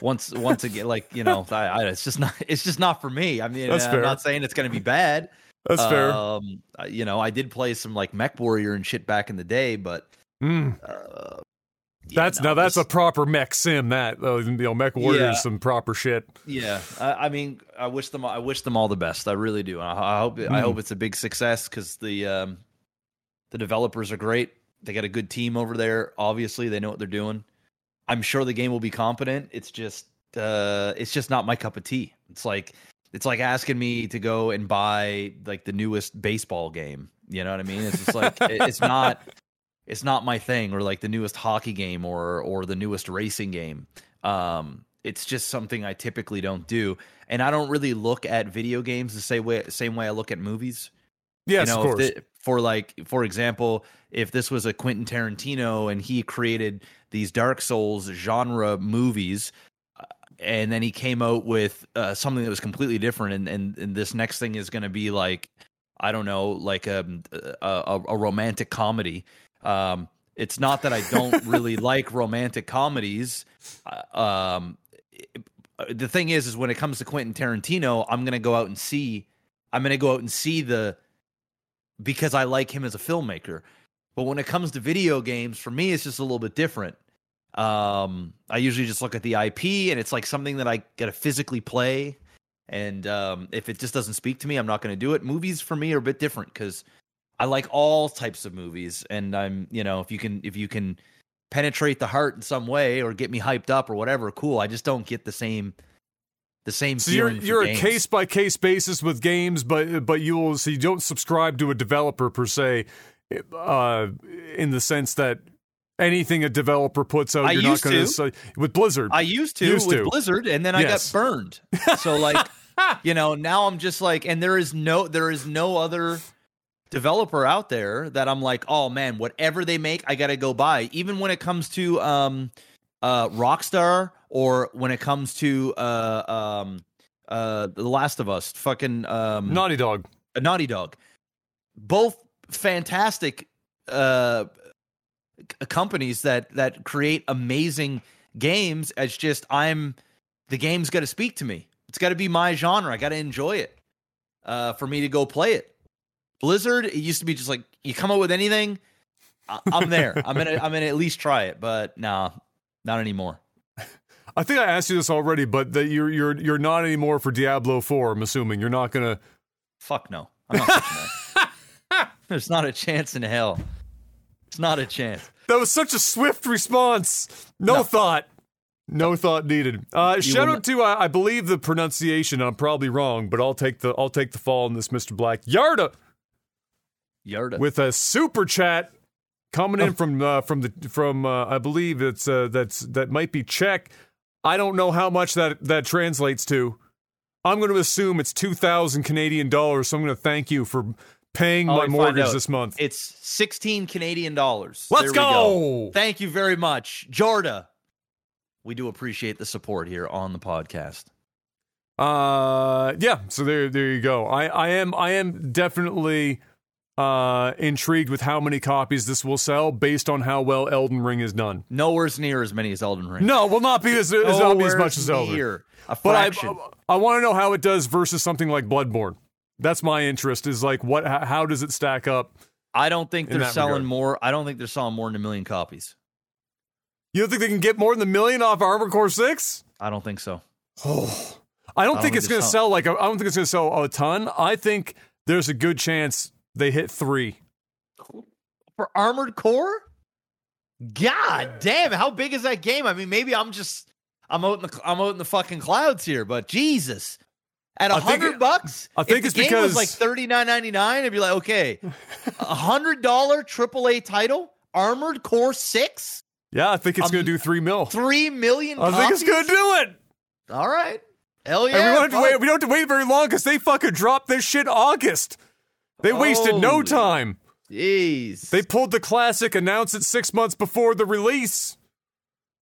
once once again, like you know, I, I, it's just not it's just not for me. I mean, That's I'm fair. not saying it's going to be bad. That's fair. Um, you know, I did play some like Mech Warrior and shit back in the day, but mm. uh, yeah, that's no, now that's this, a proper mech sim. That uh, you know, Mech Warrior yeah, is some proper shit. Yeah, I, I, mean, I wish them I wish them all the best. I really do. I, I hope mm. I hope it's a big success because the um, the developers are great. They got a good team over there. Obviously, they know what they're doing. I'm sure the game will be competent. It's just uh it's just not my cup of tea. It's like it's like asking me to go and buy like the newest baseball game. You know what I mean? It's just like it's not it's not my thing or like the newest hockey game or or the newest racing game. Um it's just something I typically don't do. And I don't really look at video games the same way same way I look at movies. Yes, you know, of course. The, for like, for example, if this was a Quentin Tarantino and he created these Dark Souls genre movies, uh, and then he came out with uh, something that was completely different, and and, and this next thing is going to be like, I don't know, like um, a a, a romantic comedy. Um, it's not that I don't [LAUGHS] really like romantic comedies. Uh, um, the thing is, is when it comes to Quentin Tarantino, I'm going to go out and see. I'm going to go out and see the because I like him as a filmmaker. But when it comes to video games, for me, it's just a little bit different. Um, I usually just look at the IP and it's like something that I gotta physically play. And um, if it just doesn't speak to me, I'm not going to do it. Movies for me are a bit different because I like all types of movies, and I'm you know if you can if you can penetrate the heart in some way or get me hyped up or whatever, cool. I just don't get the same the same. So you're you're a case by case basis with games, but but you will so you don't subscribe to a developer per se, uh, in the sense that anything a developer puts out, I you're not going to. say with Blizzard. I used to Used with to. Blizzard, and then I Yes. got burned. [LAUGHS] So like, you know, now I'm just like, and there is no, there is no other developer out there that I'm like, oh man, whatever they make, I got to go buy. Even when it comes to um, uh, Rockstar, or when it comes to uh, um, uh, The Last of Us, fucking um, Naughty Dog. Naughty Dog. Both fantastic uh, c- companies that that create amazing games. It's just I'm the game's got to speak to me. It's got to be my genre. I got to enjoy it uh, for me to go play it. Blizzard, it used to be just like you come up with anything, I- I'm there. I'm gonna I'm gonna at least try it, but nah, not anymore. I think I asked you this already, but that you're you're you're not anymore for Diablo Four. I'm assuming you're not gonna. Fuck no. I'm not that. [LAUGHS] There's not a chance in hell. It's not a chance. That was such a swift response. No, No. thought. No thought needed. Uh, shout out to uh, I believe the pronunciation. I'm probably wrong, but I'll take the I'll take the fall on this, Mr. Black. Yarda Yarda. with a super chat coming in from uh, from the from uh, I believe it's uh, that's that might be Czech. I don't know how much that that translates to. I'm going to assume it's two thousand Canadian dollars. So I'm going to thank you for paying Oh, my mortgage this month. It's 16 Canadian dollars. Let's we go. Thank you very much, Jorda. We do appreciate the support here on the podcast. Uh, yeah. So there, there you go. I, I am, I am definitely uh intrigued with how many copies this will sell based on how well Elden Ring is done. Nowhere's near as many as Elden Ring. No, it will not be as, as not be as much as Elden. Ring. near. A But I, fraction. I want to know how it does versus something like Bloodborne. That's my interest. Is like what? How, how does it stack up? I don't think they're selling regard. more. I don't think they're selling more than a million copies. You don't think they can get more than a million off Armor Core Six? I don't think so. Oh, I don't I think don't it's think going to sell like a, I don't think it's going to sell a ton. I think there's a good chance they hit three. For Armored Core? God damn! How big is that game? I mean, maybe I'm just I'm out in the I'm out in the fucking clouds here, but Jesus, at a hundred bucks, I think if it's the game because- was like thirty nine ninety nine. I'd be like, okay, [LAUGHS] a hundred dollar AAA title, Armored Core Six, Yeah, I think it's Um, going to do three mil. three million. I think it's going to do it. All right, hell and we yeah! don't have to wait. We don't have to wait very long because they fucking dropped this shit August. They wasted no oh. time. Jeez, They pulled the classic, announced it six months before the release.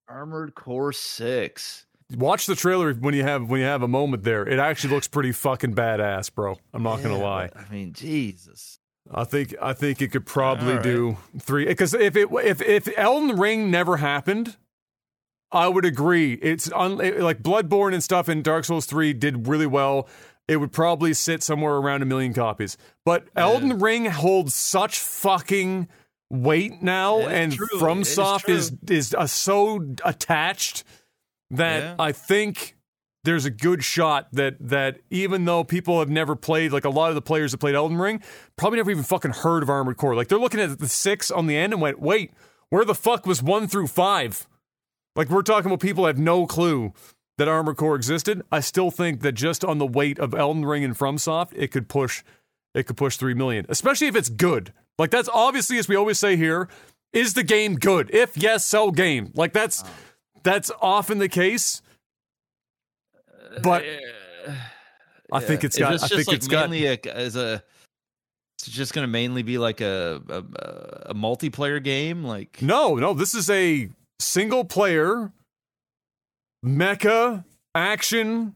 Armored Core Six. Watch the trailer when you have when you have a moment there. It actually looks pretty fucking badass, bro. I'm not gonna lie. I mean, Jesus. I think I think it could probably right. do three because if it if if Elden Ring never happened, I would agree. It's un, like Bloodborne and stuff in Dark Souls three did really well. It would probably sit somewhere around a million copies. But Elden Ring holds such fucking weight now, is and true. FromSoft is is, uh, so attached that Yeah. I think there's a good shot that that even though people have never played, like a lot of the players that played Elden Ring, probably never even fucking heard of Armored Core. Like they're looking at the six on the end and went, wait, where the fuck was one through five? Like we're talking about people have no clue that Armor Core existed. I still think that just on the weight of Elden Ring and FromSoft, it could push it could push three million. Especially if it's good. Like that's obviously, as we always say here, is the game good? If yes, sell game. Like that's oh. that's often the case. Uh, but I think it's got. Is I think just it's like got. mainly a, as a. It's just going to mainly be like a, a a multiplayer game, like No, no, this is a single player mecha action.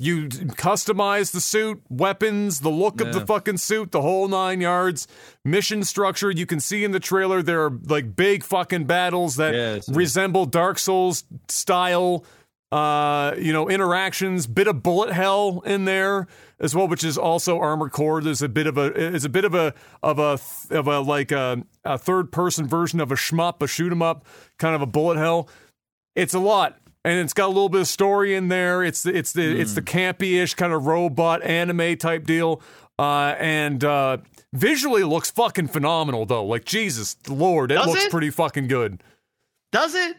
You customize the suit, weapons, the look of the fucking suit, the whole nine yards. Mission structure. You can see in the trailer there are like big fucking battles that resemble Dark Souls style. Uh, you know, interactions. Bit of bullet hell in there as well, which is also Armored Core. There's a bit of a is a bit of a of a of a like a, a third person version of a shmup, a shoot 'em up, kind of a bullet hell. It's a lot, and it's got a little bit of story in there. It's the it's the it's the campy-ish kind of robot anime type deal, uh, and uh, visually looks fucking phenomenal though. Like Jesus Lord, it Does looks it? pretty fucking good. does it?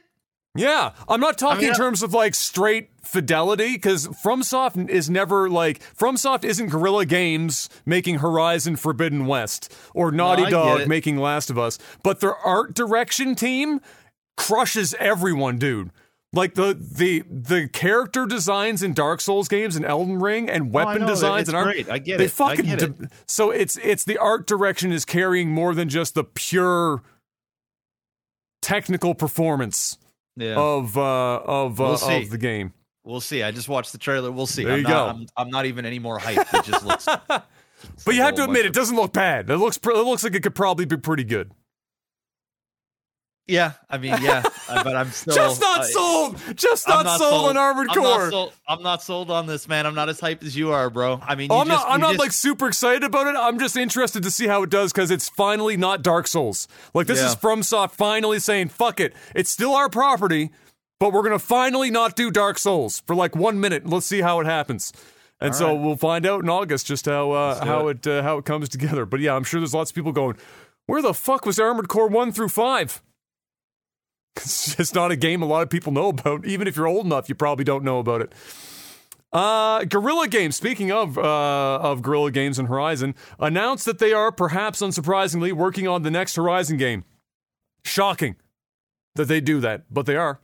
Yeah, I'm not talking I mean, in terms of like straight fidelity because FromSoft is never like FromSoft isn't Guerrilla Games making Horizon Forbidden West or Naughty get Dog making Last of Us, but their art direction team crushes everyone, dude. Like the the the character designs in Dark Souls games and Elden Ring and Oh, weapon know, designs it's and art. great. I get they it. I fucking get it. de- so it's it's the art direction is carrying more than just the pure technical performance Yeah. of uh of uh, We'll see. of the game. We'll see. I just watched the trailer. We'll see. There I'm you not, go. I'm, I'm not even any more hyped. It just looks. [LAUGHS] But you have to admit, it doesn't look bad. It looks pr- it looks like it could probably be pretty good. Yeah, I mean, yeah, uh, but I'm [LAUGHS] still Just not I- sold. Just I'm not, sold, on Armored I'm Core. Not sold, I'm not sold on this, man. I'm not as hyped as you are, bro. I mean, you Oh, I'm just, not. I'm not just- like super excited about it. I'm just interested to see how it does because it's finally not Dark Souls. Like this is Yeah. FromSoft finally saying, "Fuck it, it's still our property, but we're gonna finally not do Dark Souls for like one minute. Let's see how it happens." And All so right. we'll find out in August just how uh, how it, uh, how it comes together. But yeah, I'm sure there's lots of people going, "Where the fuck was Armored Core one through 5? It's just not a game a lot of people know about. Even if you're old enough, you probably don't know about it. Uh, Guerrilla Games, speaking of uh, of Guerrilla Games and Horizon, announced that they are, perhaps unsurprisingly, working on the next Horizon game. Shocking that they do that, but they are.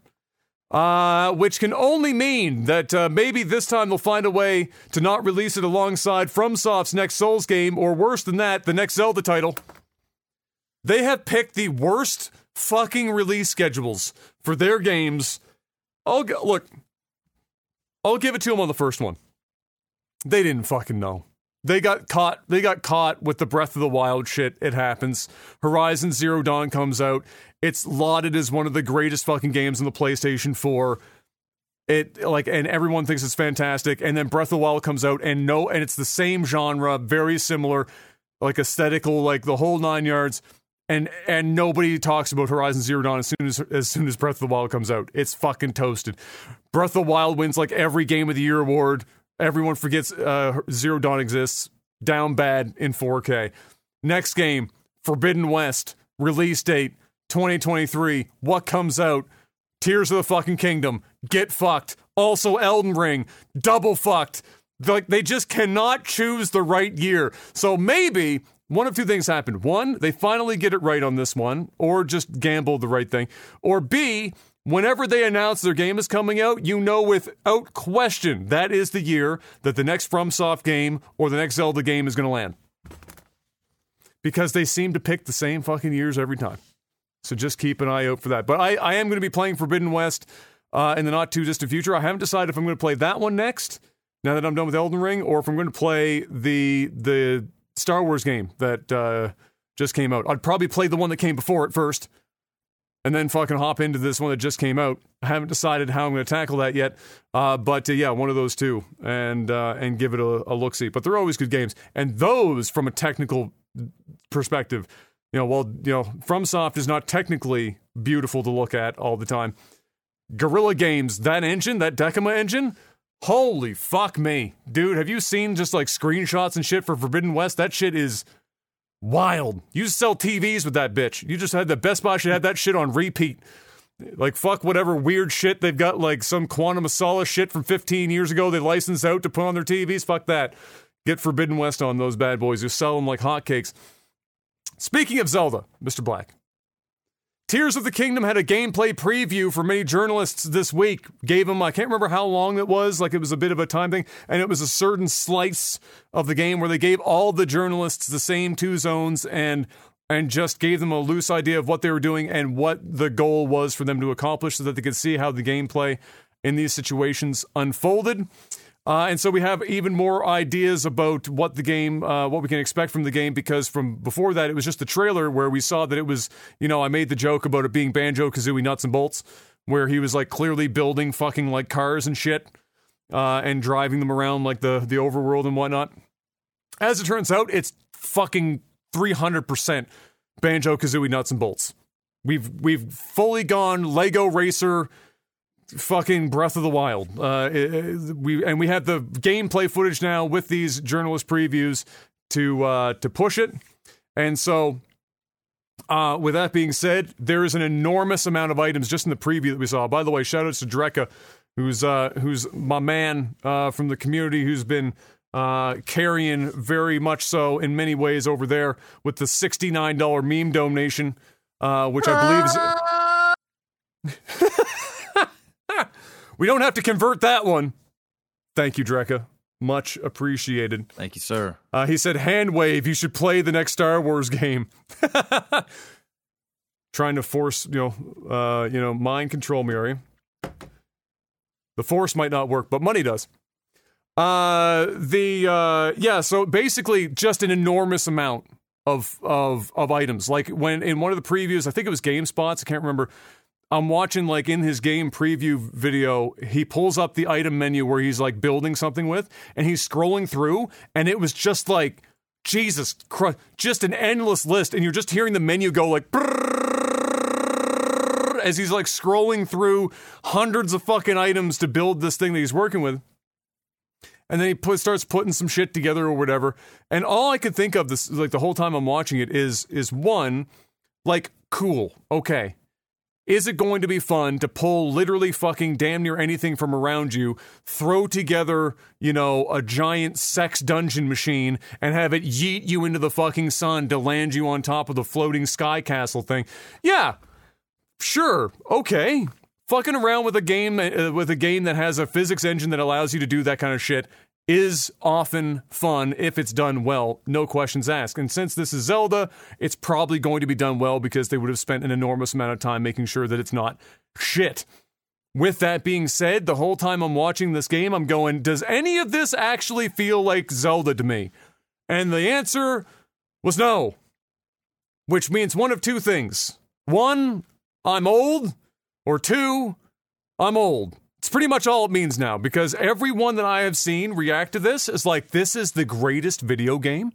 Uh, which can only mean that uh, maybe this time they'll find a way to not release it alongside FromSoft's next Souls game, or worse than that, the next Zelda title. They have picked the worst fucking release schedules for their games. I'll go, look, I'll give it to them on the first one. They didn't fucking know. They got caught. They got caught with the Breath of the Wild shit. It happens. Horizon Zero Dawn comes out. It's lauded as one of the greatest fucking games on the PlayStation 4. It like and everyone thinks it's fantastic. And then Breath of the Wild comes out and no and it's the same genre, very similar, like aesthetical, like the whole nine yards. And and nobody talks about Horizon Zero Dawn as soon as as soon as Breath of the Wild comes out. It's fucking toasted. Breath of the Wild wins like every Game of the Year award. Everyone forgets uh, Zero Dawn exists. Down bad in 4K. Next game, Forbidden West, release date 2023. What comes out? Tears of the fucking Kingdom. Get fucked. Also Elden Ring. Double fucked. Like they just cannot choose the right year. So maybe one of two things happened. One, they finally get it right on this one, or just gamble the right thing. Or B, whenever they announce their game is coming out, you know without question that is the year that the next FromSoft game or the next Zelda game is going to land. Because they seem to pick the same fucking years every time. So just keep an eye out for that. But I, I am going to be playing Forbidden West uh, in the not too distant future. I haven't decided if I'm going to play that one next, now that I'm done with Elden Ring, or if I'm going to play the the Star Wars game that uh, just came out. I'd probably play the one that came before it first, and then fucking hop into this one that just came out. I haven't decided how I'm going to tackle that yet, uh, but uh, yeah, one of those two, and uh, and give it a, a look see. But they're always good games, and those from a technical perspective, you know, while you know, FromSoft is not technically beautiful to look at all the time. Guerrilla Games, that engine, that Decima engine, holy fuck me, dude! Have you seen just like screenshots and shit for Forbidden West? That shit is wild. You sell TVs with that bitch. You just had the Best Buy should have that shit on repeat. Like fuck whatever weird shit they've got, like some Quantum of Solace shit from 15 years ago they licensed out to put on their TVs. Fuck that. Get Forbidden West on those bad boys. You sell them like hotcakes. Speaking of Zelda, Mr. Black. Tears of the Kingdom had a gameplay preview for many journalists this week. Gave them, I can't remember how long it was, like it was a bit of a time thing, and it was a certain slice of the game where they gave all the journalists the same two zones and and just gave them a loose idea of what they were doing and what the goal was for them to accomplish so that they could see how the gameplay in these situations unfolded. Uh, and so we have even more ideas about what the game, uh, what we can expect from the game, because from before that, it was just the trailer where we saw that it was, you know, I made the joke about it being Banjo Kazooie nuts and bolts, where he was like clearly building fucking like cars and shit, uh, and driving them around like the the overworld and whatnot. As it turns out, it's fucking three hundred percent Banjo Kazooie nuts and bolts. We've we've fully gone Lego Racer fucking Breath of the Wild. Uh, it- it- we and we have the gameplay footage now with these journalist previews to uh, to push it, and so Uh, with that being said, there is an enormous amount of items just in the preview that we saw. By the way, shout out to Dreka, who's uh, who's my man uh, from the community, who's been uh, carrying very much so in many ways over there with the sixty nine dollar meme donation, uh, which I believe is. [LAUGHS] we don't have to convert that one. Thank you, Drekka. Much appreciated. Thank you, sir. Uh, he said, "Hand wave. You should play the next Star Wars game." [LAUGHS] Trying to force, you know, uh, you know, mind control you? The force might not work, but money does. Uh, the uh, yeah. So basically, just an enormous amount of of of items. Like when in one of the previews, I think it was GameSpots. I can't remember. I'm watching like in his game preview video, he pulls up the item menu where he's like building something with, and he's scrolling through, and it was just like Jesus Christ, just an endless list, and you're just hearing the menu go like as he's like scrolling through hundreds of fucking items to build this thing that he's working with. And then he put, starts putting some shit together or whatever. And all I could think of this like the whole time I'm watching it is is one, like, cool, okay. Is it going to be fun to pull literally fucking damn near anything from around you, throw together, you know, a giant sex dungeon machine and have it yeet you into the fucking sun to land you on top of the floating sky castle thing? Yeah. Sure. Okay. Fucking around with a game uh, with a game that has a physics engine that allows you to do that kind of shit is often fun if it's done well, no questions asked. And since this is Zelda, it's probably going to be done well because they would have spent an enormous amount of time making sure that it's not shit. With that being said, the whole time I'm watching this game, I'm going, does any of this actually feel like Zelda to me? And the answer was no. Which means one of two things. One, I'm old, or two, I'm old. It's pretty much all it means now because everyone that I have seen react to this is like, this is the greatest video game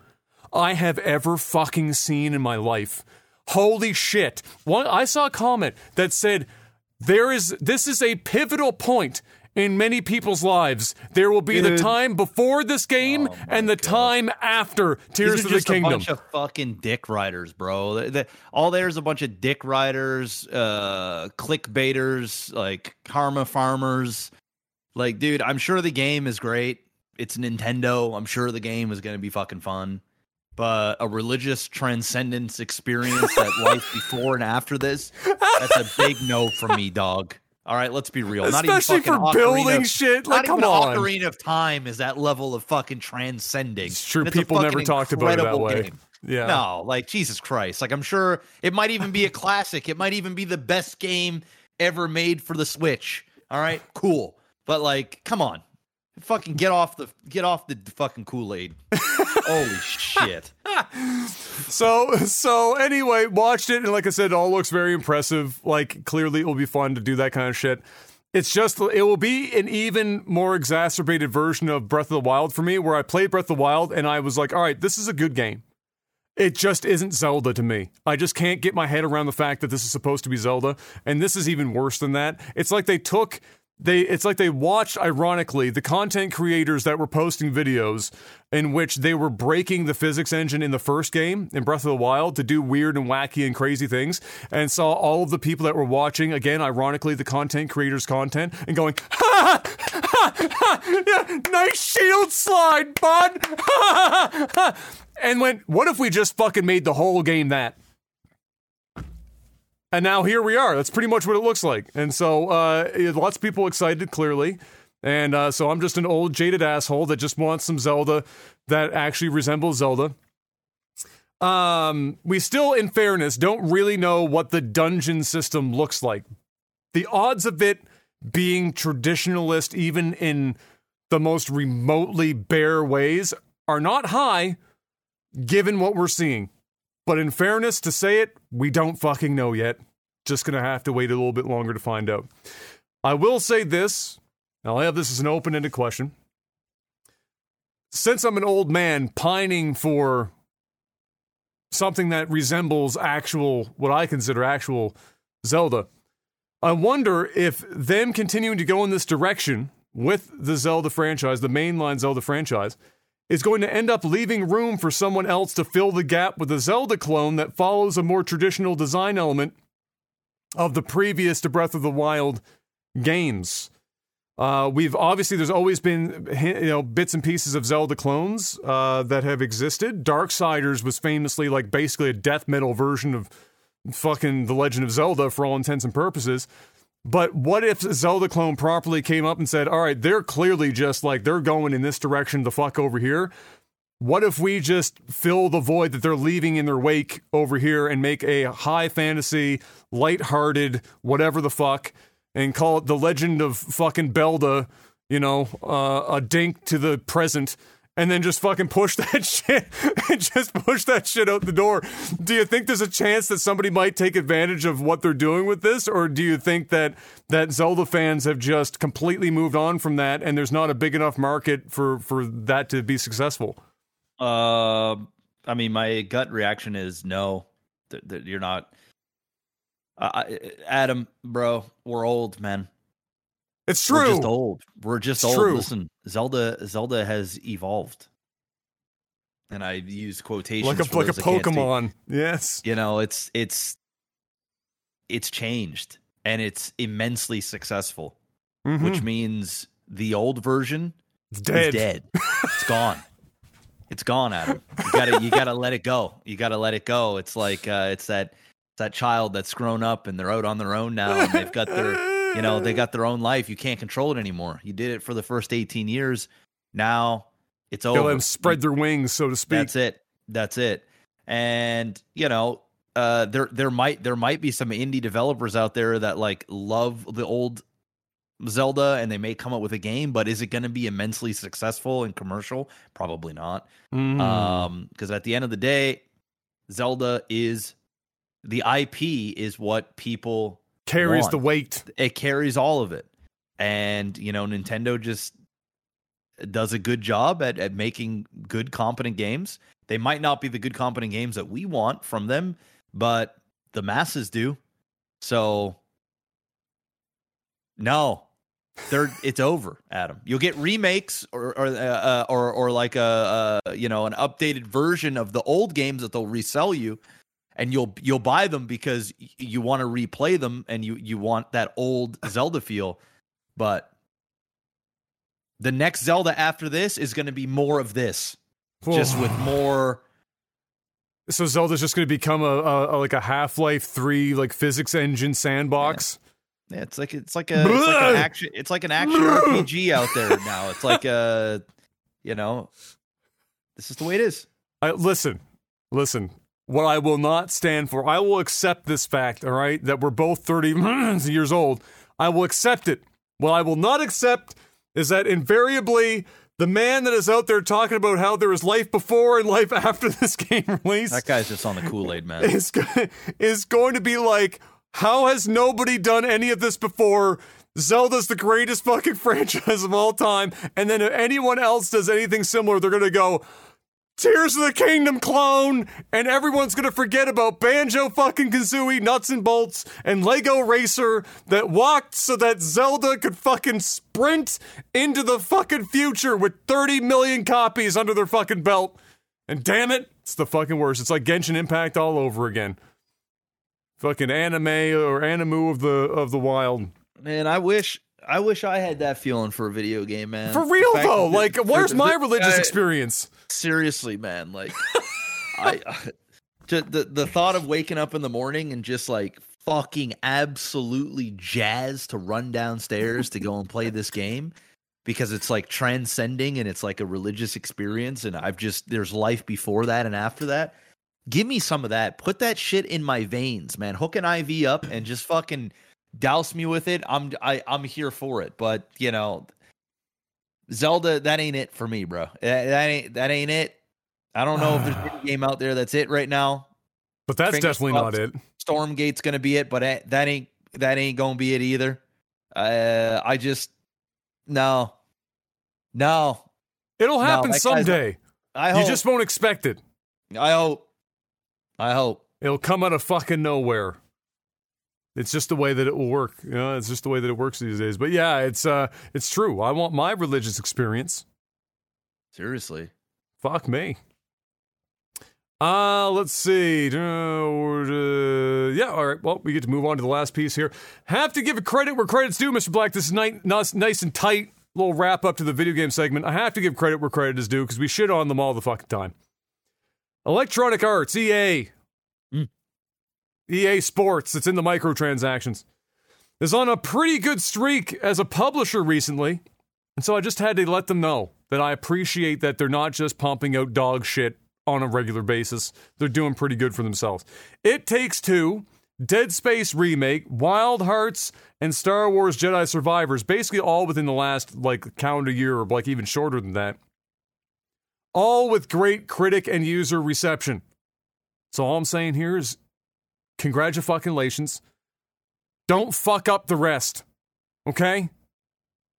I have ever fucking seen in my life. Holy shit. One, I saw a comment that said, there is, this is a pivotal point in many people's lives. There will be the time before this game Oh and the God. time after Tears of the just a Kingdom. bunch of fucking dick riders, bro. The- the- all there's a bunch of dick riders, uh, clickbaiters, like karma farmers. Like, dude, I'm sure the game is great. It's Nintendo. I'm sure the game is going to be fucking fun. But a religious transcendence experience that life [LAUGHS] before and after this, that's a big no for me, dog. All right, let's be real. Not even Especially for building of- shit. Like, not come on. Ocarina of Time is that level of fucking transcending. It's true. It's People never talked about it that way. game. Yeah. No, like Jesus Christ. Like I'm sure it might even be a classic. It might even be the best game ever made for the Switch. All right, cool. But like, come on. Fucking get off the get off the fucking Kool-Aid. [LAUGHS] Holy shit. So so anyway, watched it and like I said, it all looks very impressive. Like clearly it will be fun to do that kind of shit. It's just it will be an even more exacerbated version of Breath of the Wild for me, where I played Breath of the Wild and I was like, all right, this is a good game. It just isn't Zelda to me. I just can't get my head around the fact that this is supposed to be Zelda, and this is even worse than that. It's like they took they it's like they watched ironically the content creators that were posting videos in which they were breaking the physics engine in the first game in Breath of the Wild to do weird and wacky and crazy things and saw all of the people that were watching again ironically the content creators content and going [LAUGHS] ha ha ha, ha yeah, nice shield slide bud! [LAUGHS] Ha, ha, ha, and went what if we just fucking made the whole game that and now here we are. That's pretty much what it looks like. And so uh, lots of people excited, clearly. And uh, so I'm just an old jaded asshole that just wants some Zelda that actually resembles Zelda. Um, we still, in fairness, don't really know what the dungeon system looks like. The odds of it being traditionalist, even in the most remotely bare ways, are not high, given what we're seeing. But in fairness, to say it, we don't fucking know yet. Just gonna have to wait a little bit longer to find out. I will say this, and I'll have this as an open ended question. Since I'm an old man pining for something that resembles actual, what I consider actual Zelda, I wonder if them continuing to go in this direction with the Zelda franchise, the mainline Zelda franchise, is going to end up leaving room for someone else to fill the gap with a Zelda clone that follows a more traditional design element of the previous to Breath of the Wild games. Uh, we've obviously there's always been you know bits and pieces of Zelda clones uh, that have existed. Darksiders was famously like basically a death metal version of fucking The Legend of Zelda for all intents and purposes. But what if Zelda clone properly came up and said, "All right, they're clearly just like they're going in this direction the fuck over here. What if we just fill the void that they're leaving in their wake over here and make a high fantasy, light-hearted, whatever the fuck?" and call it the legend of fucking Belda, you know, uh, a dink to the present, and then just fucking push that [LAUGHS] shit just push that shit out the door. Do you think there's a chance that somebody might take advantage of what they're doing with this, or do you think that that Zelda fans have just completely moved on from that, and there's not a big enough market for for that to be successful? Uh, I mean, my gut reaction is no. That, that you're not uh, Adam, bro, we're old, man. It's true. We're just old. We're just it's old. True. Listen, Zelda, Zelda has evolved, and I use quotations like a like a Pokemon. Yes, you know, it's it's it's changed, and it's immensely successful, mm-hmm. which means the old version it's dead. is dead. it's [LAUGHS] gone. It's gone, Adam. You gotta you gotta let it go. You gotta let it go. It's like uh, it's that it's that child that's grown up and they're out on their own now and they've got their [LAUGHS] you know they got their own life. You can't control it anymore. You did it for the first 18 years. Now it's over. let them spread their wings so to speak. That's it. That's it. And you know uh there there might there might be some indie developers out there that like love the old Zelda and they may come up with a game, but is it going to be immensely successful and commercial? Probably not. Mm. Um, because at the end of the day, Zelda is the IP is what people carries want. the weight. It carries all of it. And, you know, Nintendo just does a good job at, at making good, competent games. They might not be the good, competent games that we want from them, but the masses do. So, no, they're [LAUGHS] it's over, Adam. You'll get remakes or or uh, uh or or like a, a you know an updated version of the old games that they'll resell you and you'll you'll buy them because you want to replay them and you you want that old Zelda feel. But the next Zelda after this is going to be more of this, just with more. So Zelda's just going to become a, a, a like a Half Life Three like physics engine sandbox. Yeah. yeah it's like it's like a it's like an action it's like an action RPG out there now. It's like a you know, this is the way it is. I, listen, listen what I will not stand for. I will accept this fact, all right, that we're both 30 [CLEARS THROAT] years old. I will accept it. What I will not accept is that invariably the man that is out there talking about how there is life before and life [LAUGHS] after this game release. That guy's just on the Kool Aid, man. Is, is going to be like, how has nobody done any of this before? Zelda's the greatest fucking [LAUGHS] franchise of all time. And then if anyone else does anything similar, they're going to go, Tears of the Kingdom clone, and everyone's gonna forget about Banjo fucking Kazooie, Nuts and Bolts, and Lego Racer that walked so that Zelda could fucking sprint into the fucking future with 30 million copies under their fucking belt. And damn it, it's the fucking worst. It's like Genshin Impact all over again. Fucking anime or animu of the of the wild. Man, I wish I wish I had that feeling for a video game, man. For real though, like, where's my religious experience? Seriously, man, like [LAUGHS] I the the thought of waking up in the morning and just like fucking absolutely jazzed to run downstairs to go and play this game because it's like transcending and it's like a religious experience and I've just there's life before that and after that. Give me some of that. Put that shit in my veins, man. Hook an IV up and just fucking douse me with it. I'm I, I'm here for it. But you know, Zelda, that ain't it for me, bro. That, that ain't that ain't it. I don't know if there's any [SIGHS] game out there that's it right now. But that's Fingers definitely not it. Stormgate's gonna be it, but that ain't that ain't gonna be it either. Uh, I just no, no. It'll happen no, someday. I hope. You just won't expect it. I hope. I hope it'll come out of fucking nowhere. It's just the way that it will work. You know, it's just the way that it works these days. But yeah, it's uh it's true. I want my religious experience. Seriously. Fuck me. Uh, let's see. Uh, uh, yeah, all right. Well, we get to move on to the last piece here. Have to give a credit where credit's due, Mr. Black. This is nice, nice and tight little wrap up to the video game segment. I have to give credit where credit is due because we shit on them all the fucking time. Electronic Arts, EA. EA Sports, it's in the microtransactions, is on a pretty good streak as a publisher recently. And so I just had to let them know that I appreciate that they're not just pumping out dog shit on a regular basis. They're doing pretty good for themselves. It Takes Two, Dead Space Remake, Wild Hearts, and Star Wars Jedi Survivors, basically all within the last like calendar year or like even shorter than that. All with great critic and user reception. So all I'm saying here is congratulations. Don't fuck up the rest. Okay?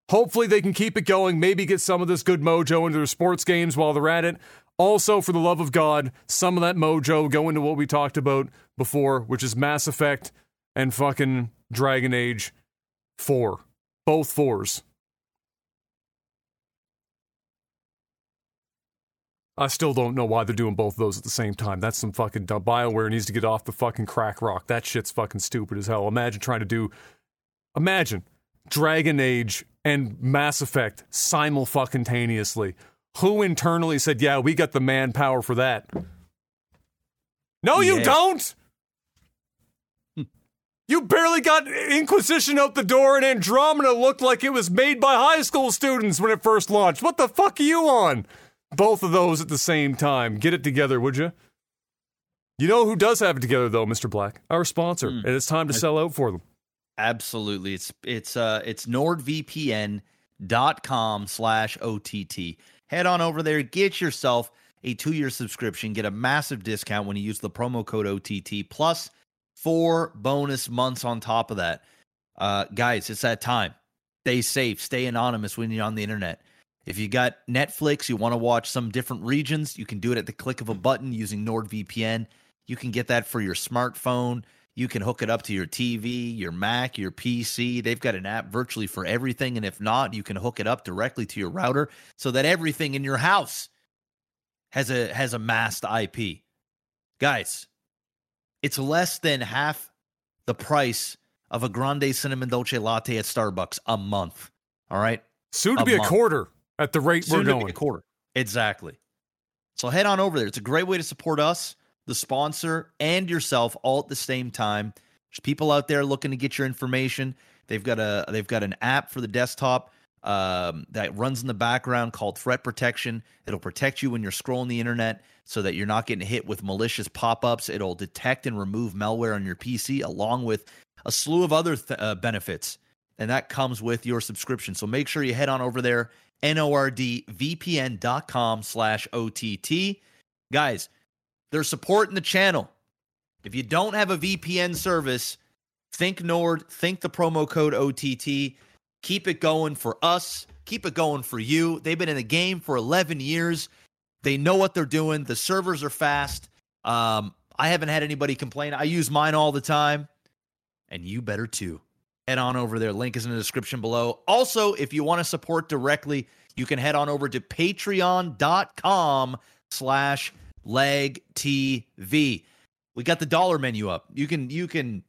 Hopefully they can keep it going, maybe get some of this good mojo into their sports games while they're at it. Also, for the love of God, some of that mojo go into what we talked about before, which is Mass Effect and fucking Dragon Age 4. Both fours. I still don't know why they're doing both of those at the same time. That's some fucking dumb. BioWare needs to get off the fucking crack rock. That shit's fucking stupid as hell. Imagine trying to do. Imagine Dragon Age and Mass Effect simultaneously. Who internally said, yeah, we got the manpower for that? No, yeah. you don't! Hmm. You barely got Inquisition out the door, and Andromeda looked like it was made by high school students when it first launched. What the fuck are you on? Both of those at the same time. Get it together, would you? You know who does have it together, though, Mr. Black? Our sponsor. Mm. And it's time to sell out for them. Absolutely. It's it's uh it's nordvpn.com slash OTT. Head on over there, get yourself a two-year subscription, get a massive discount when you use the promo code OTT plus four bonus months on top of that. Uh, guys, it's that time. Stay safe, stay anonymous when you're on the internet. If you got Netflix, you want to watch some different regions, you can do it at the click of a button using NordVPN. You can get that for your smartphone. You can hook it up to your TV, your Mac, your PC. They've got an app virtually for everything. And if not, you can hook it up directly to your router so that everything in your house has a has a masked IP. Guys, it's less than half the price of a grande cinnamon dolce latte at Starbucks a month. All right. Soon to a be month. a quarter at the rate Soon we're going. a quarter. Exactly. So head on over there. It's a great way to support us, the sponsor, and yourself all at the same time. There's people out there looking to get your information. They've got a they've got an app for the desktop um, that runs in the background called Threat Protection. It'll protect you when you're scrolling the internet so that you're not getting hit with malicious pop ups. It'll detect and remove malware on your PC, along with a slew of other th- uh, benefits. And that comes with your subscription. So make sure you head on over there, nordvpn.com slash OTT. Guys, they're supporting the channel. If you don't have a VPN service, think Nord, think the promo code OTT. Keep it going for us. Keep it going for you. They've been in the game for 11 years. They know what they're doing. The servers are fast. Um, I haven't had anybody complain. I use mine all the time, and you better too. Head on over there. Link is in the description below. Also, if you want to support directly, you can head on over to patreon.com slash leg TV. We got the dollar menu up. You can you can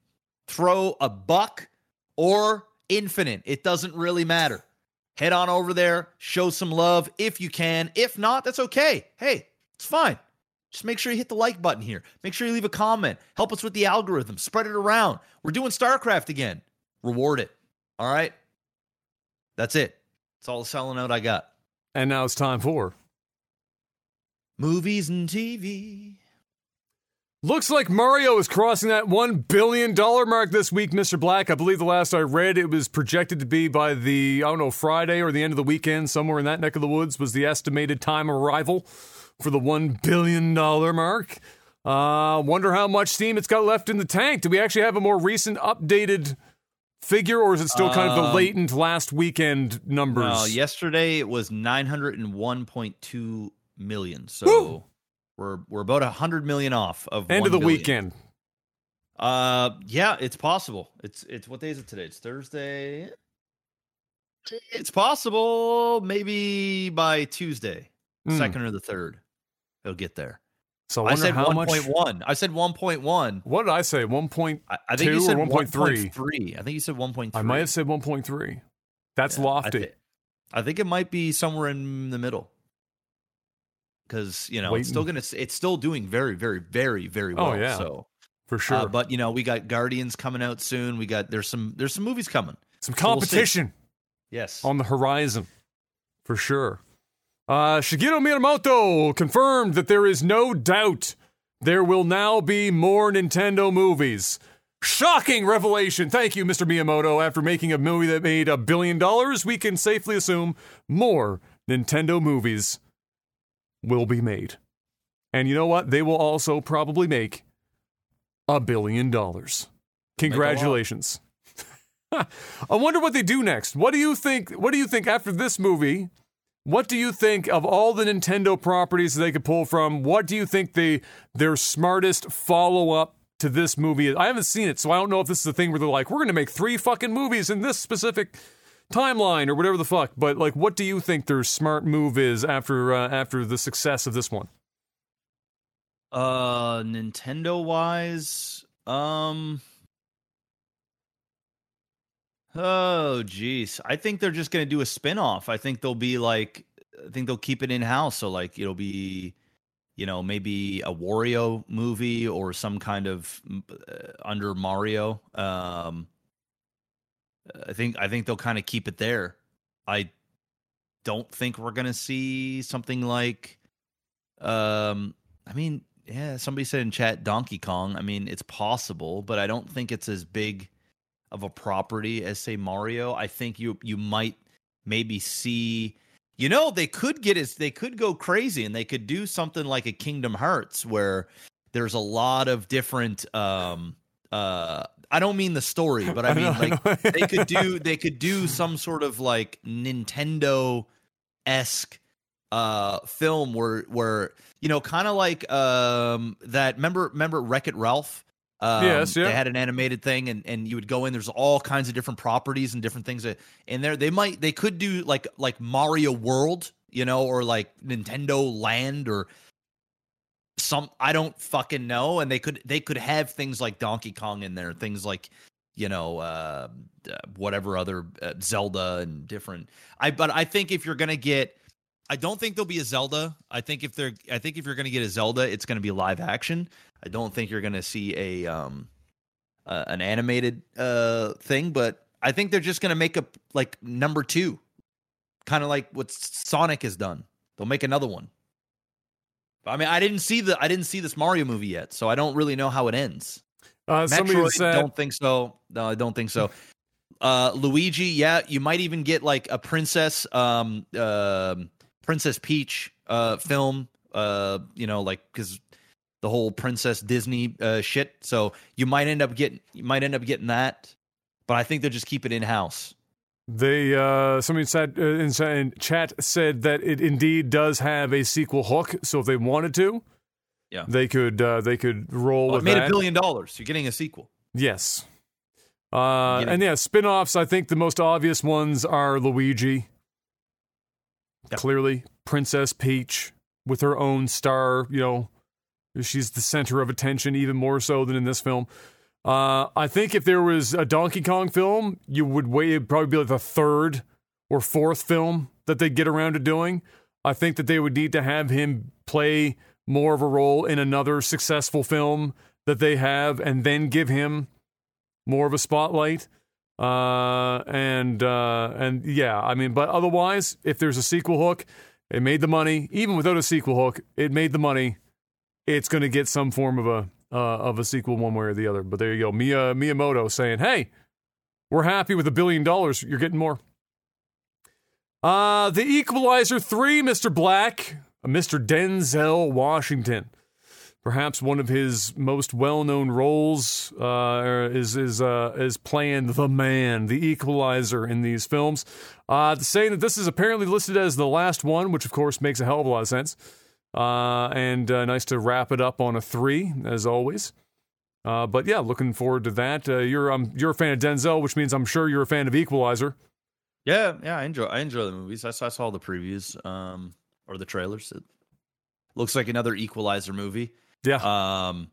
throw a buck or infinite. It doesn't really matter. Head on over there, show some love if you can. If not, that's okay. Hey, it's fine. Just make sure you hit the like button here. Make sure you leave a comment. Help us with the algorithm. Spread it around. We're doing StarCraft again. Reward it. All right. That's it. That's all the selling out I got. And now it's time for movies and TV. Looks like Mario is crossing that $1 billion mark this week, Mr. Black. I believe the last I read, it was projected to be by the, I don't know, Friday or the end of the weekend, somewhere in that neck of the woods, was the estimated time arrival for the $1 billion mark. Uh, wonder how much steam it's got left in the tank. Do we actually have a more recent, updated figure, or is it still kind of the um, latent last weekend numbers? Yesterday it was 901.2 million. So. Woo! We're we're about a hundred million off of end of the billion. weekend. Uh, yeah, it's possible. It's it's what day is it today? It's Thursday. It's possible, maybe by Tuesday, mm. second or the third. it'll get there. So I, I, said how one much. point one. I said one point one. What did I say? One point. I, I think you said 1.3? 1.3. I think you said one point three. I might have said one point three. That's Yeah, I lofty. I think it might be somewhere in the middle. Because you know it's still gonna it's still doing very very very very well. Oh, yeah. So, for sure. uh, but you know we got Guardians coming out soon. We got there's some there's some movies coming. Some so we'll competition Yes. on the horizon, for sure. Uh, Shigeru Miyamoto confirmed that there is no doubt there will now be more Nintendo movies. Shocking revelation. Thank you, Mr. Miyamoto. After making a movie that made a billion dollars, we can safely assume more Nintendo movies will be made. And you know what? They will also probably make a billion dollars. Make a lot. Congratulations. [LAUGHS] I wonder what they do next. What do you think? What do you think after this movie? What do you think of all the Nintendo properties they could pull from? What do you think they their smartest follow up to this movie is? I haven't seen it, so I don't know if this is a thing where they're like, we're going to make three fucking movies in this specific timeline or whatever the fuck. But like, what do you think their smart move is after uh, after the success of this one? Uh, Nintendo wise, um, oh geez, I think they're just gonna do a spin off. I think they'll be like, I think they'll keep it in house. So like, it'll be, you know, maybe a Wario movie or some kind of uh, under Mario. Um, I think I think they'll kind of keep it there. I don't think we're gonna see something like, um, I mean, yeah, somebody said in chat Donkey Kong. I mean, it's possible, but I don't think it's as big of a property as say Mario. I think you you might maybe see you know, they could get as they could go crazy and they could do something like a Kingdom Hearts where there's a lot of different um uh I don't mean the story, but I mean know, like know. they could do [LAUGHS] they could do some sort of like Nintendo esque uh film where where you know kind of like um that remember remember Wreck It Ralph um, Yes, yeah. They had an animated thing, and, and you would go in. There's all kinds of different properties and different things that in there. They might they could do like like Mario World, you know, or like Nintendo Land or some I don't fucking know. And they could they could have things like Donkey Kong in there, things like you know uh, uh, whatever other uh, Zelda and different. I but I think if you're gonna get, I don't think there'll be a Zelda. I think if they're I think if you're gonna get a Zelda, it's gonna be live action. I don't think you're gonna see a um uh, an animated uh thing, but I think they're just gonna make a like number two, kind of like what Sonic has done. They'll make another one. I mean, I didn't see the I didn't see this Mario movie yet, so I don't really know how it ends. Uh, somebody Metroid, said, don't think so. No, I don't think so. [LAUGHS] Uh, Luigi, yeah, you might even get like a princess, um, um Princess Peach, uh, film, uh, you know, like because the whole Princess Disney uh, shit. So you might end up getting, you might end up getting that, but I think they'll just keep it in house. They uh, somebody said uh, in, in chat said that it indeed does have a sequel hook. So if they wanted to, Yeah. they could uh, they could roll Well, it made that. a billion dollars. You're getting a sequel. Yes. Uh, Getting- and yeah, spin-offs, I think the most obvious ones are Luigi. Yep. Clearly, Princess Peach with her own star, you know, she's the center of attention even more so than in this film. Uh, I think if there was a Donkey Kong film, you would wait it'd probably be like the third or fourth film that they get around to doing. I think that they would need to have him play more of a role in another successful film that they have and then give him more of a spotlight. Uh, and uh, and yeah, I mean, but otherwise, if there's a sequel hook, it made the money. Even without a sequel hook, it made the money. It's going to get some form of a uh, of a sequel one way or the other. But there you go, Mia Miyamoto saying, "Hey, we're happy with a billion dollars. You're getting more." Uh, the Equalizer three, Mr. Black, Mr. Denzel Washington perhaps one of his most well-known roles uh, is is uh, is playing the man, the equalizer in these films. Uh, saying that this is apparently listed as the last one, which of course makes a hell of a lot of sense. Uh, and uh, nice to wrap it up on a three, as always. Uh, but yeah, looking forward to that. Uh, you're um, you're a fan of Denzel, which means I'm sure you're a fan of Equalizer. Yeah, yeah, I enjoy I enjoy the movies. I saw, I saw the previews um or the trailers. It Looks like another Equalizer movie. Yeah. Um,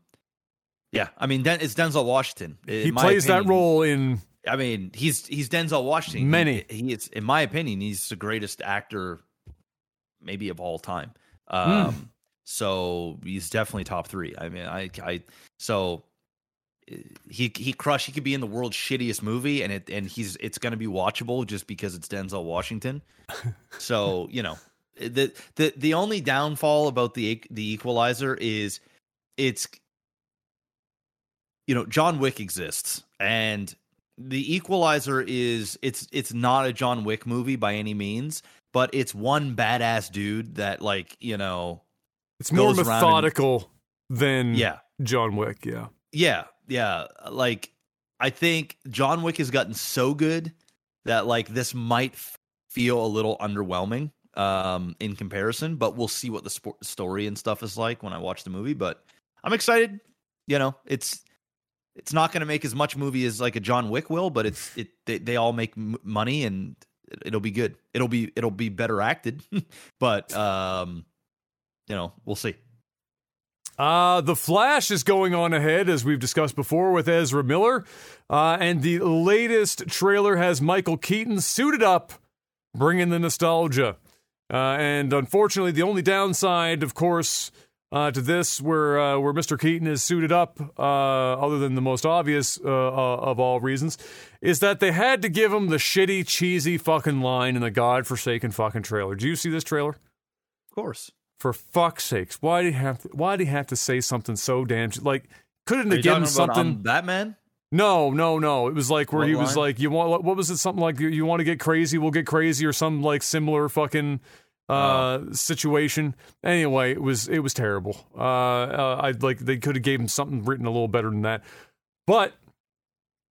yeah. I mean, Den- it's Denzel Washington. In he plays that role in I mean, he's he's Denzel Washington. Many. He, he is, in my opinion, he's the greatest actor, maybe of all time. Hmm. Um, so he's definitely top three. I mean, I, I, so uh, he he crushed. He could be in the world's shittiest movie, and it and he's it's going to be watchable just because it's Denzel Washington. [LAUGHS] so you know, the the the only downfall about the the Equalizer is it's you know John Wick exists and the equalizer is it's it's not a john wick movie by any means but it's one badass dude that like you know it's more around and- methodical than yeah John Wick. Yeah. yeah yeah like i think john wick has gotten so good that like this might f- feel a little underwhelming um in comparison but we'll see what the sport story and stuff is like when i watch the movie but i'm excited you know it's it's not going to make as much movie as like a john wick will but it's it they, they all make m- money and it'll be good it'll be it'll be better acted [LAUGHS] but um you know we'll see Uh, the Flash is going on ahead, as we've discussed before, with Ezra Miller. Uh, and the latest trailer has Michael Keaton suited up, bringing the nostalgia. Uh, and unfortunately, the only downside, of course, uh, to this, where uh, where Mr. Keaton is suited up, uh, other than the most obvious uh, uh, of all reasons, is that they had to give him the shitty, cheesy fucking line in the godforsaken fucking trailer. Do you see this trailer? of course For fuck's sakes, why do you have to, why do you have to say something so damn like couldn't have you given talking about, something um, batman no no no it was like where What he was line? like you want what was it something like you, you want to get crazy we'll get crazy or some like similar fucking uh Oh. situation anyway it was it was terrible uh, uh i like they could have gave him something written a little better than that but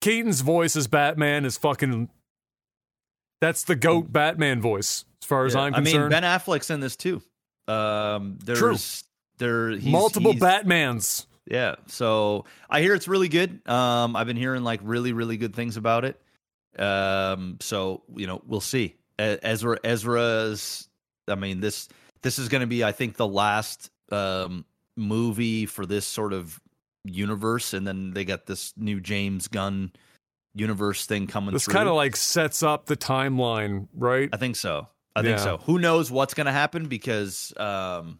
keaton's voice as batman is fucking that's the goat batman voice as far as Yeah, i'm concerned. I mean, Ben Affleck's in this too. Um, there's True. there he's, multiple he's- batmans Yeah, so I hear it's really good. Um, I've been hearing like really really good things about it. Um, so you know we'll see. Ezra Ezra's. I mean this this is going to be I think the last um movie for this sort of universe, and then they got this new James Gunn universe thing coming. This kind of like sets up the timeline, right? I think so. I think so. Who knows what's going to happen because um,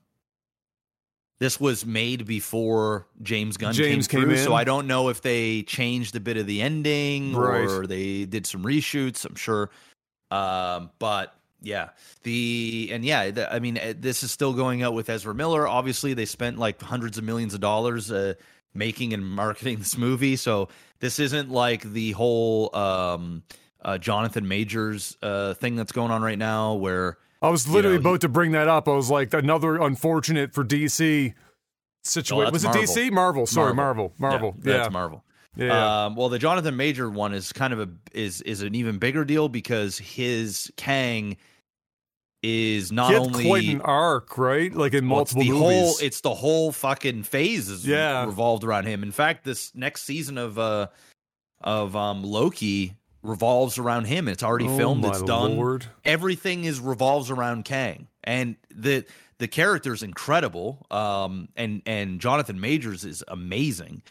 this was made before James Gunn James came, came through. in. So I don't know if they changed a bit of the ending Right. or they did some reshoots. I'm sure, um, but yeah, the and yeah, the, I mean, eh, this is still going out with Ezra Miller. Obviously, they spent like hundreds of millions of dollars uh, making and marketing this movie, so this isn't like the whole um, uh, Jonathan Majors uh, thing that's going on right now, where I was literally know, he- about to bring that up. I was like, another unfortunate for DC situation. Oh, was it Marvel. DC? Marvel. Sorry, Marvel. Marvel. yeah, Yeah. that's Marvel. Yeah. Um, well, the Jonathan Major one is kind of a is is an even bigger deal because his Kang is not only quite an arc, right? Like in well, it's multiple the movies. whole it's the whole fucking phase is Yeah. revolved around him. In fact, this next season of uh of um Loki revolves around him. It's already Oh filmed. It's done. Lord. everything is revolves around Kang, and the the character is incredible. Um, and and Jonathan Majors is amazing.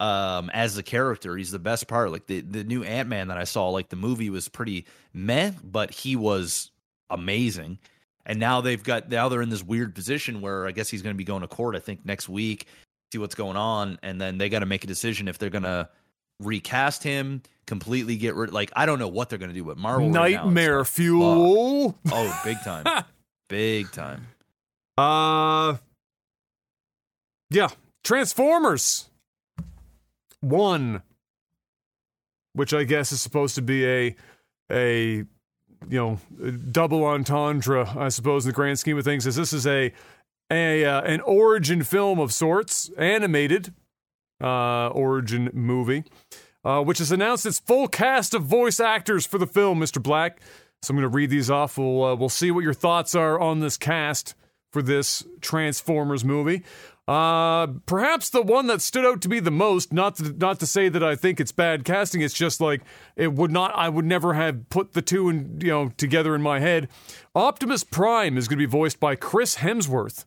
Um, as a character, he's the best part. Like the the new Ant Man that I saw, like the movie was pretty meh, but he was amazing. And now they've got now they're in this weird position where I guess he's going to be going to court. I think next week, see what's going on, and then they got to make a decision if they're going to recast him completely get rid like i don't know what they're going to do but marvel right Nightmare like, fuel. Oh, big time. [LAUGHS] big time. Uh, yeah, Transformers one, which I guess is supposed to be a a you know double entendre, I suppose, in the grand scheme of things. Is this is a a uh, an origin film of sorts, animated uh, origin movie, uh, which has announced its full cast of voice actors for the film, Mr. Black. So I'm going to read these off. We'll uh, we'll see what your thoughts are on this cast for this Transformers movie. Uh, perhaps the one that stood out to me the most, not to, not to say that I think it's bad casting, it's just like it would not, I would never have put the two in, you know, together in my head. Optimus Prime is going to be voiced by Chris Hemsworth.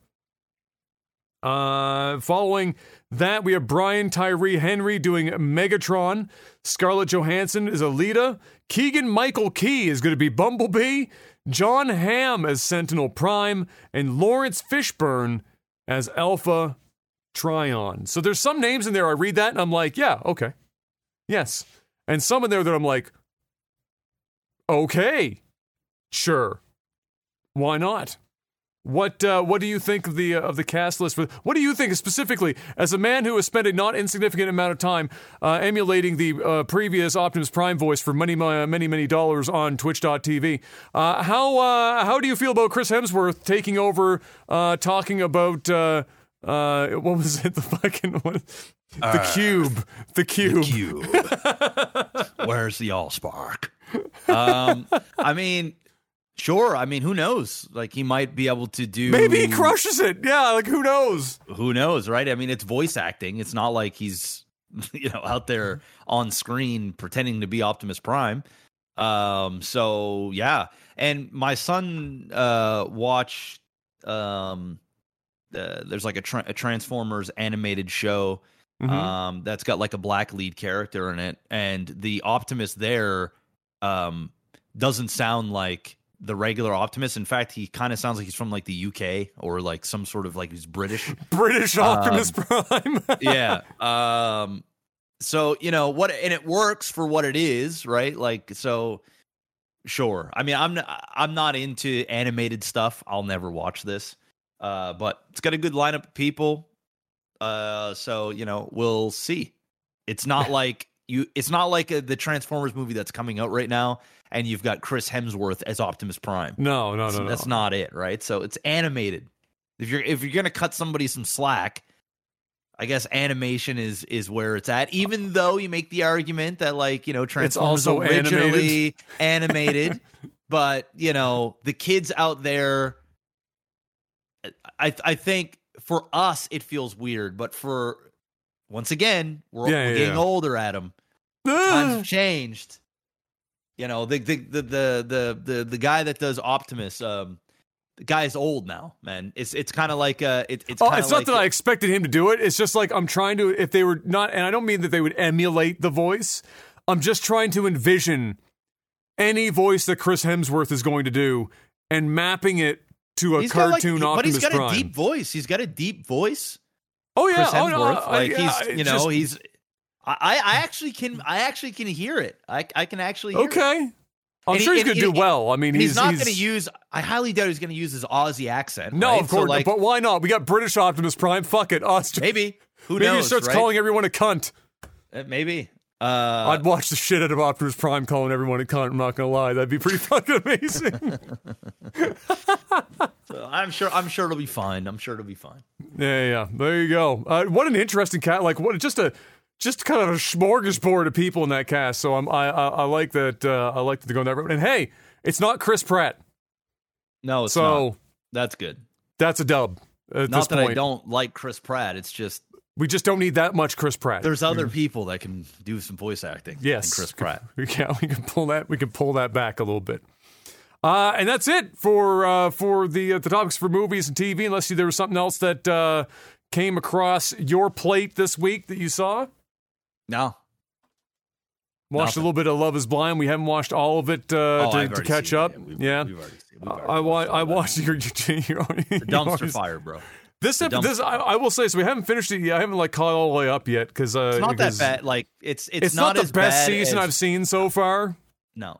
Uh, following that, we have Brian Tyree Henry doing Megatron. Scarlett Johansson is Elita. Keegan Michael Key is going to be Bumblebee. Jon Hamm as Sentinel Prime. And Laurence Fishburne as Alpha Trion. So there's some names in there. I read that and I'm like, yeah, okay. Yes. And some in there that I'm like, okay, sure. Why not? What uh, what do you think of the uh, of the cast list? For, what do you think specifically as a man who has spent a not insignificant amount of time uh, emulating the uh, previous Optimus Prime voice for many many many dollars on Twitch.tv? Uh, how uh, how do you feel about Chris Hemsworth taking over, talking about what was it [LAUGHS] the fucking what, the cube the cube the [LAUGHS] cube? Where's the Allspark? Um, I mean, Sure. I mean, who knows? Like he might be able to do. Maybe he crushes it. Yeah. Like who knows? Who knows, right? I mean, it's voice acting. It's not like he's, [LAUGHS] you know, out there on screen pretending to be Optimus Prime. Um. So yeah, and my son uh watched um, uh, there's like a, tra- a Transformers animated show. Mm-hmm. Um, that's got like a black lead character in it, and the Optimus there, um, doesn't sound like the regular Optimus. In fact, he kind of sounds like he's from like the UK or like some sort of like he's British. [LAUGHS] British Optimus um, Prime. [LAUGHS] yeah. Um so, you know, what and it works for what it is, right? Like so sure. I mean, I'm not, I'm not into animated stuff. I'll never watch this. Uh but it's got a good lineup of people. Uh so, you know, we'll see. It's not [LAUGHS] like you it's not like a, the Transformers movie that's coming out right now and you've got Chris Hemsworth as Optimus Prime. No, no, no, no. That's not it, right? So it's animated. If you're if you're gonna cut somebody some slack, I guess animation is is where it's at. Even though you make the argument that like you know Transformers it's also originally animated, [LAUGHS] animated but you know the kids out there, I I think for us it feels weird, but for once again we're, yeah, we're yeah, getting yeah. older, Adam. [SIGHS] Times changed you know, the the the the the the, guy that does Optimus, um, the guy's old now, man. It's it's kind of like uh, it, it's. Oh, it's like not that I expected him to do it. It's just like I'm trying to. If they were not, and I don't mean that they would emulate the voice. I'm just trying to envision any voice that Chris Hemsworth is going to do and mapping it to a he's cartoon like, Optimus But he's got Prime. a deep voice. He's got a deep voice. Oh yeah, Chris Hemsworth. Oh, no, like yeah, he's you know just, he's. I, I actually can I actually can hear it. I I can actually okay. It. I'm sure he's going to do well. I mean, he's, he's not going to use. I highly doubt he's going to use his Aussie accent. No, right? of course, so like, but why not? We got British Optimus Prime. Fuck it, Austin. Maybe. Who maybe knows? he starts right? calling everyone a cunt. Uh, maybe. Uh, I'd watch the shit out of Optimus Prime calling everyone a cunt. I'm not gonna lie, that'd be pretty [LAUGHS] fucking amazing. [LAUGHS] so I'm sure. I'm sure it'll be fine. I'm sure it'll be fine. Yeah, yeah. There you go. Uh, what an interesting cat. Like, what? Just a just kind of a smorgasbord of people in that cast. So I'm, I, I, I like that. Uh, I like that they're going that route. And hey, it's not Chris Pratt. No, it's so not. That's good. That's a dub. not that point. I don't like Chris Pratt. It's just we just don't need that much Chris Pratt. There's other people that can do some voice acting. Yes, Chris Pratt. [LAUGHS] We can we can pull that we can pull that back a little bit. Uh, and that's it for uh, for the uh, the topics for movies and TV. Unless you, there was something else that uh, came across your plate this week that you saw. No, Watched Nothing. a little bit of Love Is Blind. We haven't watched all of it uh, oh, to, to, catch up. It. We've, yeah, we've already, we've already I, wa- I watched your, [LAUGHS] your, your, your dumpster fire, bro. This ep- this I, I, will say so. We haven't finished it yet. I haven't like caught all the way up yet because uh, it's not that bad. Like it's it's, it's not, not the best season as, I've seen so far. No,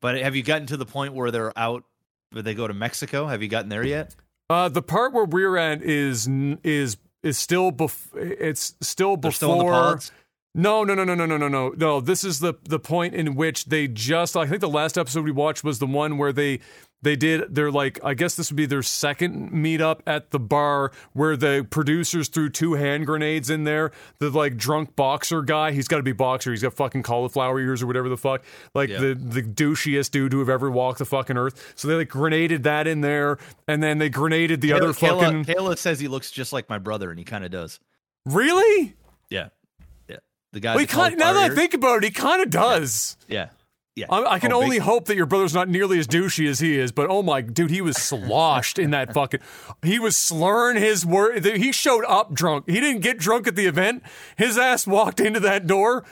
but have you gotten to the point where they're out? Where they go to Mexico? Have you gotten there yet? Uh, the part where we're at is is is still bef- it's still They're before. Still no, no, no, no, no, no, no, no. No, this is the the point in which they just I think the last episode we watched was the one where they they did they're like I guess this would be their second meetup at the bar where the producers threw two hand grenades in there. The like drunk boxer guy, he's got to be boxer. He's got fucking cauliflower ears or whatever the fuck. Like Yeah. the the douchiest dude who have ever walked the fucking earth. So they like grenaded that in there, and then they grenaded the other Kayla, fucking. Kayla says he looks just like my brother, and he kind of does. Really? Yeah, yeah. The guy. Well, now that I think about it, he kind of does. Yeah. Yeah, I, I can Oh, big- only hope that your brother's not nearly as douchey as he is. But oh my, dude, he was sloshed in that fucking. He was slurring his word. He showed up drunk. He didn't get drunk at the event. His ass walked into that door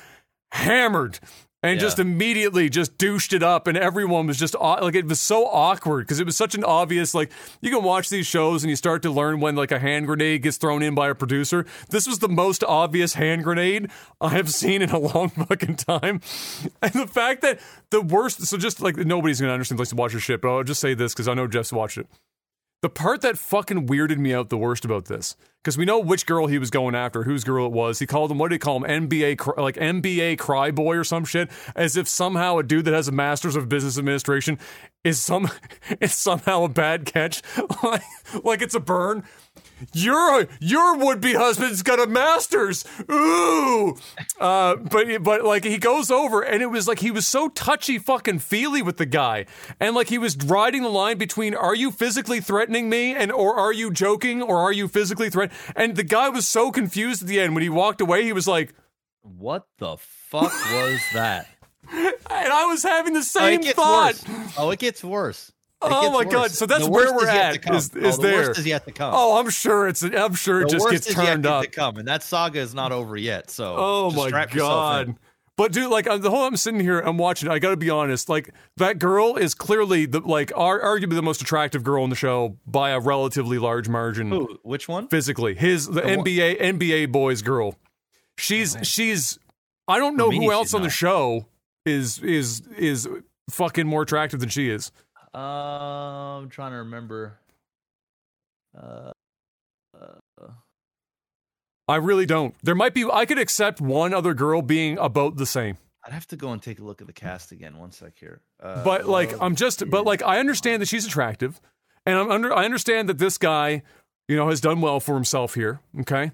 hammered. And Yeah. just immediately just douched it up, and everyone was just like it was so awkward because it was such an obvious like you can watch these shows and you start to learn when like a hand grenade gets thrown in by a producer. This was the most obvious hand grenade I have seen in a long [LAUGHS] fucking time, and the fact that the worst. So just like nobody's gonna understand like to watch your shit, but I'll just say this because I know Jeff's watched it. The part that fucking weirded me out the worst about this, because we know which girl he was going after, whose girl it was. He called him, what did he call him? NBA, like NBA cry boy or some shit, as if somehow a dude that has a master's of business administration is some, [LAUGHS] is somehow a bad catch, [LAUGHS] like, like it's a burn. Your your would be husband's got a master's. Ooh, uh, but but like he goes over and it was like he was so touchy fucking feely with the guy, and like he was riding the line between are you physically threatening me and or are you joking or are you physically threat? And the guy was so confused at the end when he walked away. He was like, What the fuck was that? [LAUGHS] and I was having the Oh, same thought. worse. Oh, it gets worse. It Oh my worse. God, so that's The where we're is at, to come. is- Oh, the there. worst is yet to come. Oh, I'm sure it's. I'm sure it the just worst gets is turned up. to come, and that saga is not over yet. So, Oh my god. But dude, like the whole I'm sitting here, I'm watching. I got to be honest. Like that girl is clearly the like ar- arguably the most attractive girl in the show by a relatively large margin. Who? Which one? Physically, his the, The one- NBA NBA boys girl. She's she's. I don't know me, who else she's on the show is is is fucking more attractive than she is. Uh, I'm trying to remember. Uh, uh, I really don't. There might be. I could accept one other girl being about the same. I'd have to go and take a look at the cast again. One sec here. Uh, but like love I'm just is- but like I understand that she's attractive and I'm under I understand that this guy you know has done well for himself here okay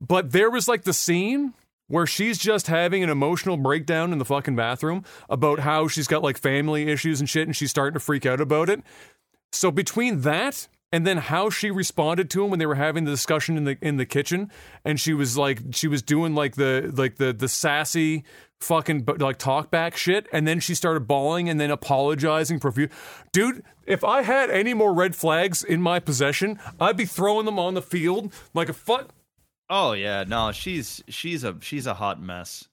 but there was like the scene where she's just having an emotional breakdown in the fucking bathroom about how she's got like family issues and shit and she's starting to freak out about it. So between that and then how she responded to him when they were having the discussion in the in the kitchen and she was like she was doing like the like the the sassy fucking like talk back shit and then she started bawling and then apologizing profuse dude if i had any more red flags in my possession i'd be throwing them on the field like a fuck Oh yeah, no, she's she's a she's a hot mess.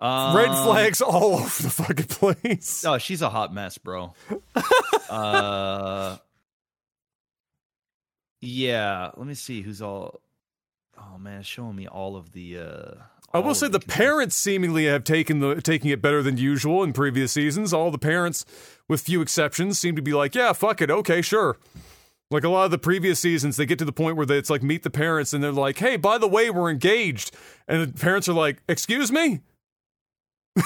Um, red flags all [LAUGHS] over the fucking place Oh, she's a hot mess, bro. [LAUGHS] uh, yeah. Let me see who's all. Oh man, showing me all of the. uh I will say the parents seemingly have taken the taking it better than usual in previous seasons. All the parents, with few exceptions, seem to be like, "Yeah, fuck it, okay, sure." Like a lot of the previous seasons, they get to the point where they, it's like meet the parents, and they're like, "Hey, by the way, we're engaged," and the parents are like, "Excuse me." [LAUGHS]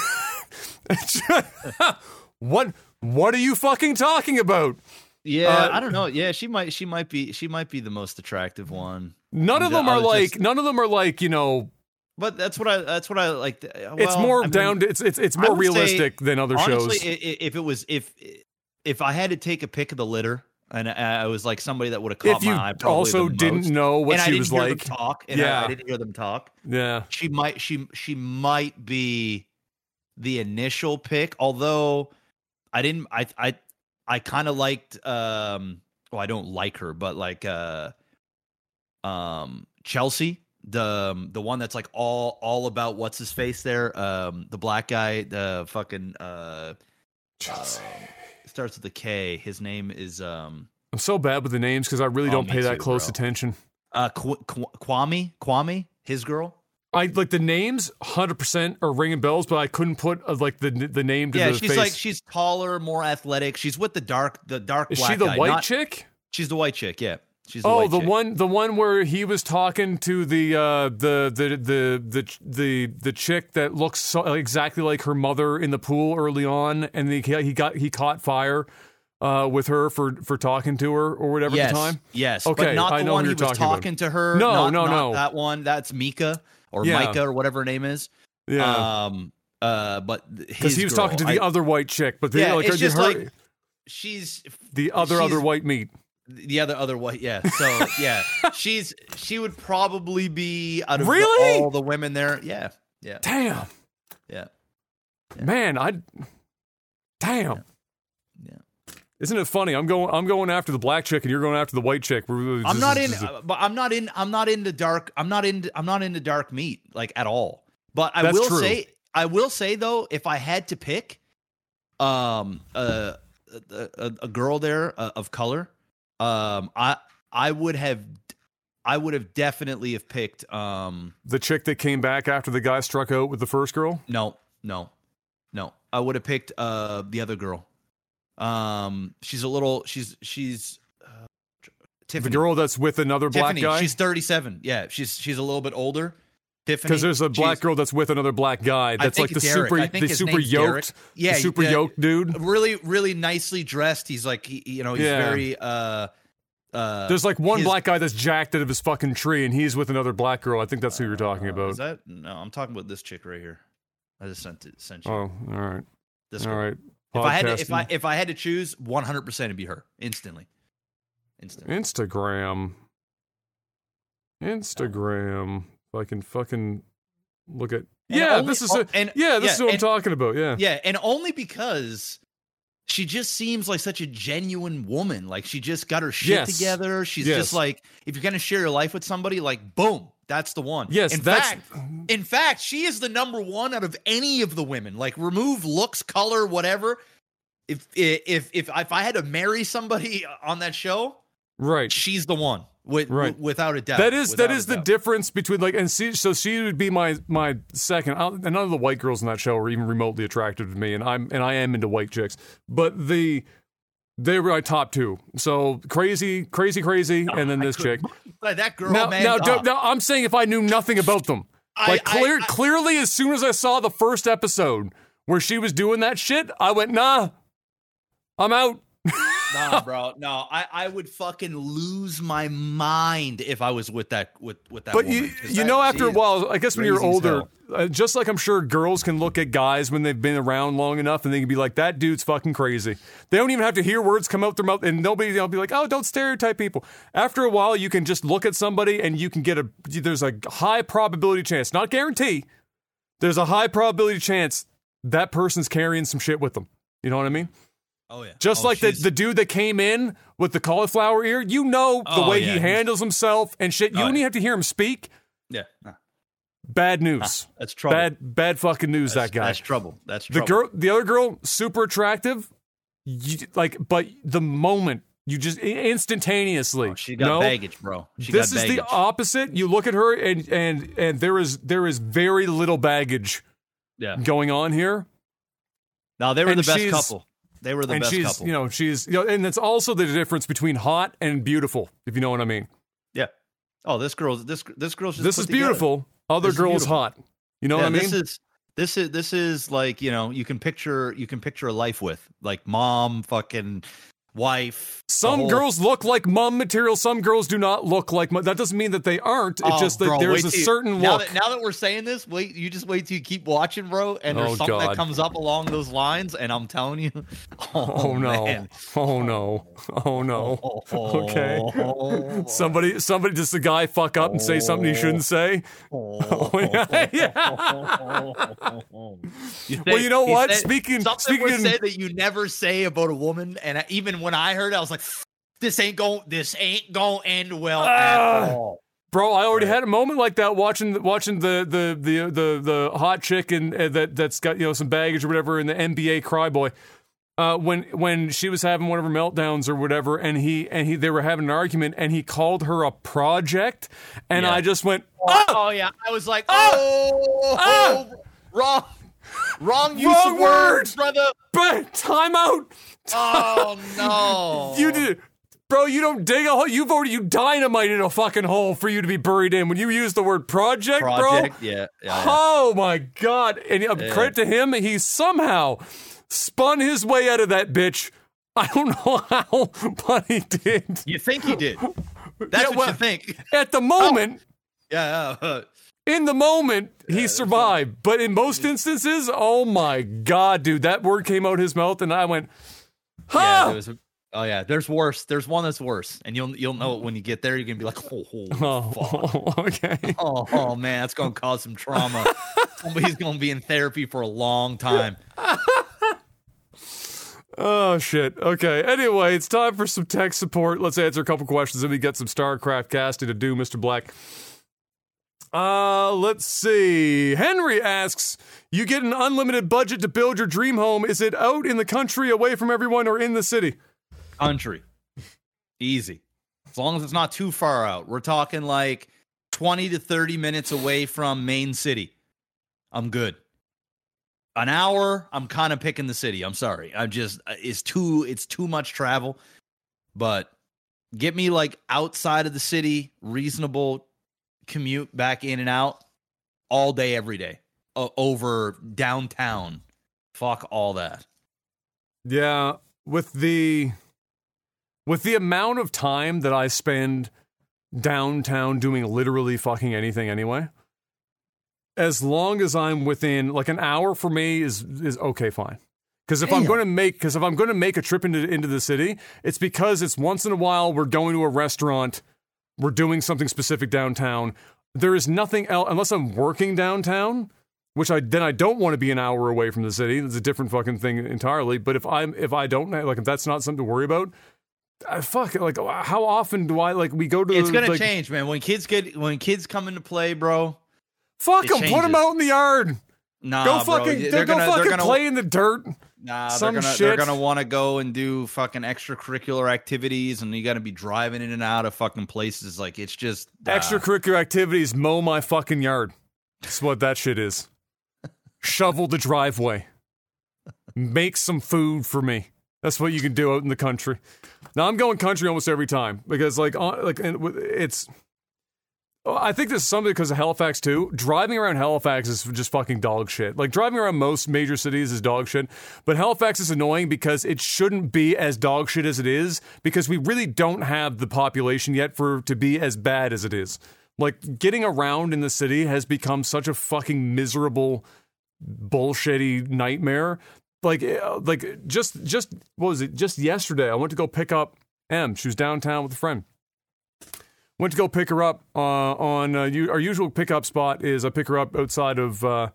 what what are you fucking talking about? Yeah, uh, I don't know. Yeah, she might she might be she might be the most attractive one. None of them are like just- none of them are like you know. But that's what I that's what I like. it's more I mean, down to it's it's it's more would say, realistic than other honestly, shows. if it was if if I had to take a pick of the litter, and I, I was like somebody that would have caught if my eye probably also didn't know what and she was like, talk, and I- Yeah. I, didn't hear them talk. yeah. She might she she might be the initial pick, although I didn't I I I kind of liked um well I don't like her, but like uh um Chelsea the um, the one that's like all all about what's his face there um the black guy the fucking uh Chelsea. Starts with a K his name is um I'm so bad with the names because I really Oh, don't pay that too, close bro. attention. uh Qu- Qu- Kwame Kwame his girl I like the names, hundred percent are ringing bells, but I couldn't put uh, like the the name to yeah the she's face. like she's taller more athletic she's with the dark the dark Is she the guy, white not- chick? she's the white chick yeah she's Oh, the chick. one, the one where he was talking to the uh, the, the the the the the chick that looks so, exactly like her mother in the pool early on, and he he got he caught fire uh, with her for for talking to her or whatever yes, the time. Yes, Okay, but not I the know one he was talking talking to her. No, not, no, not no. That one, that's Mika or Yeah. Micah or whatever her name is. Yeah, Um, uh, but because he was talking to the other. other white chick, but the, Yeah, like, it's just her, like- She's the other she's- other white meat. The other other white. Yeah. So yeah, [LAUGHS] she's she would probably be out of the- Really? all the women there. Yeah. Yeah. Damn, Yeah. man, I Damn. Yeah. Isn't it funny? I'm going. I'm going after the black chick, and you're going after the white chick. We're- I'm not in, but I'm not in. I'm not into dark. I'm not into. I'm not into dark meat like at all. But I That's will true. say, I will say though, if I had to pick, um, uh, a, a, a girl there uh, of color, um, I I would have, I would have definitely have picked, um, the chick that came back after the guy struck out with the first girl. no, no, no, I would have picked uh the other girl. Um, she's a little, she's she's. Uh, Tiffany. The girl that's with another black Tiffany, guy. she's 37. Yeah, she's she's a little bit older. Tiffany, Because there's a black she's- girl that's with another black guy. That's like the Derek. super, the super yoked, Yeah, the super uh, yoked dude. really really nicely dressed. He's like he, you know he's Yeah. very uh uh. There's like one his- black guy that's jacked out of his fucking tree, and he's with another black girl. I think that's who you're talking uh, about. Is that no? I'm talking about this chick right here. I just sent it. Sent you Oh, all right, this. all girl. right. If I had to, if I if I had to choose, 100 percent it'd be her instantly. Instantly. Instagram, Instagram. If I can fucking look at. And yeah, only- this is it. and Yeah, this yeah, is what I'm talking about. Yeah. Yeah, and only because she just seems like such a genuine woman. Like she just got her shit Yes. together. She's Yes. just like, if you're gonna share your life with somebody, like boom, that's the one. Yes, in that's fact, in fact, she is the number one out of any of the women. Like remove looks, color, whatever. If if if if I had to marry somebody [LAUGHS] on that show, right. she's the one. With, Right. without a doubt. That is that is the difference between like and see so she would be my my second I'll- and none of the white girls in that show are even remotely attractive to me and I'm and I am into white chicks. But the they were my top two. So crazy crazy crazy ah, and then this chick. Like, that girl, now now, oh, now I'm saying if I knew nothing about them. I- like I- clear I- clearly as soon as I saw the first episode where she was doing that shit I went nah I'm out [LAUGHS] nah, [LAUGHS] bro. No, I, I would fucking lose my mind if I was with that with with that. But woman, you, you that- know, after a while, I guess when you're older, uh, just like I'm sure girls can look at guys when they've been around long enough and they can be like, that dude's fucking crazy. They don't even have to hear words come out their mouth and nobody, they'll be like, oh, don't stereotype people. After a while, you can just look at somebody and you can get a, there's a high probability chance, not guarantee, there's a high probability chance that person's carrying some shit with them. You know what I mean? Oh yeah. Just Oh, like the, the dude that came in with the cauliflower ear, you know the Oh, way yeah, he handles himself and shit. You Oh, don't yeah. even have to hear him speak. yeah. Nah, Bad news. that's trouble. Bad, bad fucking news. That's, that guy. That's trouble. That's trouble. the girl, the other girl, super attractive. You, like, but the moment you just instantaneously, Oh, she got no, baggage, bro. She this got is baggage. the opposite. You look at her, and and and there is there is very little baggage yeah. going on here, Now they were and the best couple. They were the and best she's couple. you know she's you know, and it's also the difference between hot and beautiful, if you know what I mean. yeah. Oh, this girl's this this girl's just this is together. beautiful. Other This is girl's beautiful. hot. You know yeah, what I mean? This is this is this is like you know you can picture you can picture a life with like mom, fucking wife. Some whole- girls look like mom material. Some girls do not look like mom. That doesn't mean that they aren't. It's Oh, just that bro, there's a till certain now look. That, now that we're saying this, wait, you just wait till you keep watching, bro, and there's Oh, something God. that comes up along those lines, and I'm telling you, [LAUGHS] oh, oh, oh no! Oh no! Oh no! Oh, Okay. oh, Somebody, somebody, does the guy fuck up and say something he shouldn't say? oh, [LAUGHS] yeah, [LAUGHS] You Well, you know what? Speaking- something speaking in- that you never say about a woman, and even when I heard it, I was like, "This ain't going, this ain't going to end well Ah. at all." Bro, I already Right. had a moment like that watching watching the the the the, the hot chick and uh, that that's got you know some baggage or whatever in the NBA cryboy. Uh, when when she was having one of her meltdowns or whatever, and he and he they were having an argument, and he called her a project, and Yeah. I just went, Oh, ah, yeah, I was like, Ah. "Oh, Ah. wrong, [LAUGHS] wrong use Wrong of words, word. brother." but time out. Oh no, [LAUGHS] You did, bro. You don't dig a hole. You've already you dynamited a fucking hole for you to be buried in. When you use the word project, project, bro. yeah, yeah, yeah. Oh my god! And uh, Yeah. credit to him, he somehow spun his way out of that bitch. I don't [LAUGHS] know how, but he did. You think he did? That's Yeah, what well- you think. At the moment, Yeah, yeah. [LAUGHS] in the moment, he survived. But in most instances, oh my god, dude, that word came out his mouth, and I went, yeah. "Huh." A, oh yeah, there's worse. There's one that's worse, and you'll you'll know it when you get there. You're gonna be like, oh, [LAUGHS] oh. Oh, [LAUGHS] okay. oh, oh man, that's gonna cause some trauma. Somebody's gonna be in therapy for a long time. Oh shit. Okay. Anyway, it's time for some tech support. Let's answer a couple questions and we get some StarCraft casting to do, Mr. Black. Uh, let's see. Henry asks, "You get an unlimited budget to build your dream home. Is it out in the country, away from everyone, or in the city?" Country. Easy. As long as it's not too far out. We're talking like 20 to 30 minutes away from main city. I'm good. An hour, I'm kind of picking the city. I'm sorry. I'm just uh, it's too it's too much travel. But get me like outside of the city, reasonable commute back in and out all day every day. O- over downtown. Fuck all that. Yeah, with the with the amount of time that I spend downtown doing literally fucking anything anyway, as long as I'm within like an hour for me is is okay fine. Because if I'm going to make because if I'm going to make a trip into into the city, it's because it's once in a while we're going to a restaurant, we're doing something specific downtown. There is nothing else unless I'm working downtown, which I then I don't want to be an hour away from the city. It's a different fucking thing entirely. But if I'm if I don't like if that's not something to worry about, I fuck it. like how often do I like we go to It's gonna like, change, man. When kids get when kids come into play, bro. Fuck them, put them out in the yard. Nah, Go bro, fucking, they're go gonna fucking they're gonna play in the dirt. Nah, some they're gonna shit. they're gonna want to go and do fucking extracurricular activities, and you got to be driving in and out of fucking places. Like it's just nah. Extracurricular activities, mow my fucking yard. That's what that shit is. Shovel the driveway. Make some food for me. That's what you can do out in the country. Now I'm going country almost every time because like on, like and it's. I think this is something because of Halifax too. Driving around Halifax is just fucking dog shit. Like driving around most major cities is dog shit, but Halifax is annoying because it shouldn't be as dog shit as it is because we really don't have the population yet for to be as bad as it is. Like getting around in the city has become such a fucking miserable bullshitty nightmare. Like, uh, like just just what was it? Just yesterday, I went to go pick up M. She was downtown with a friend. Went to go pick her up uh, on uh, our usual pickup spot. Is I pick her up outside of uh,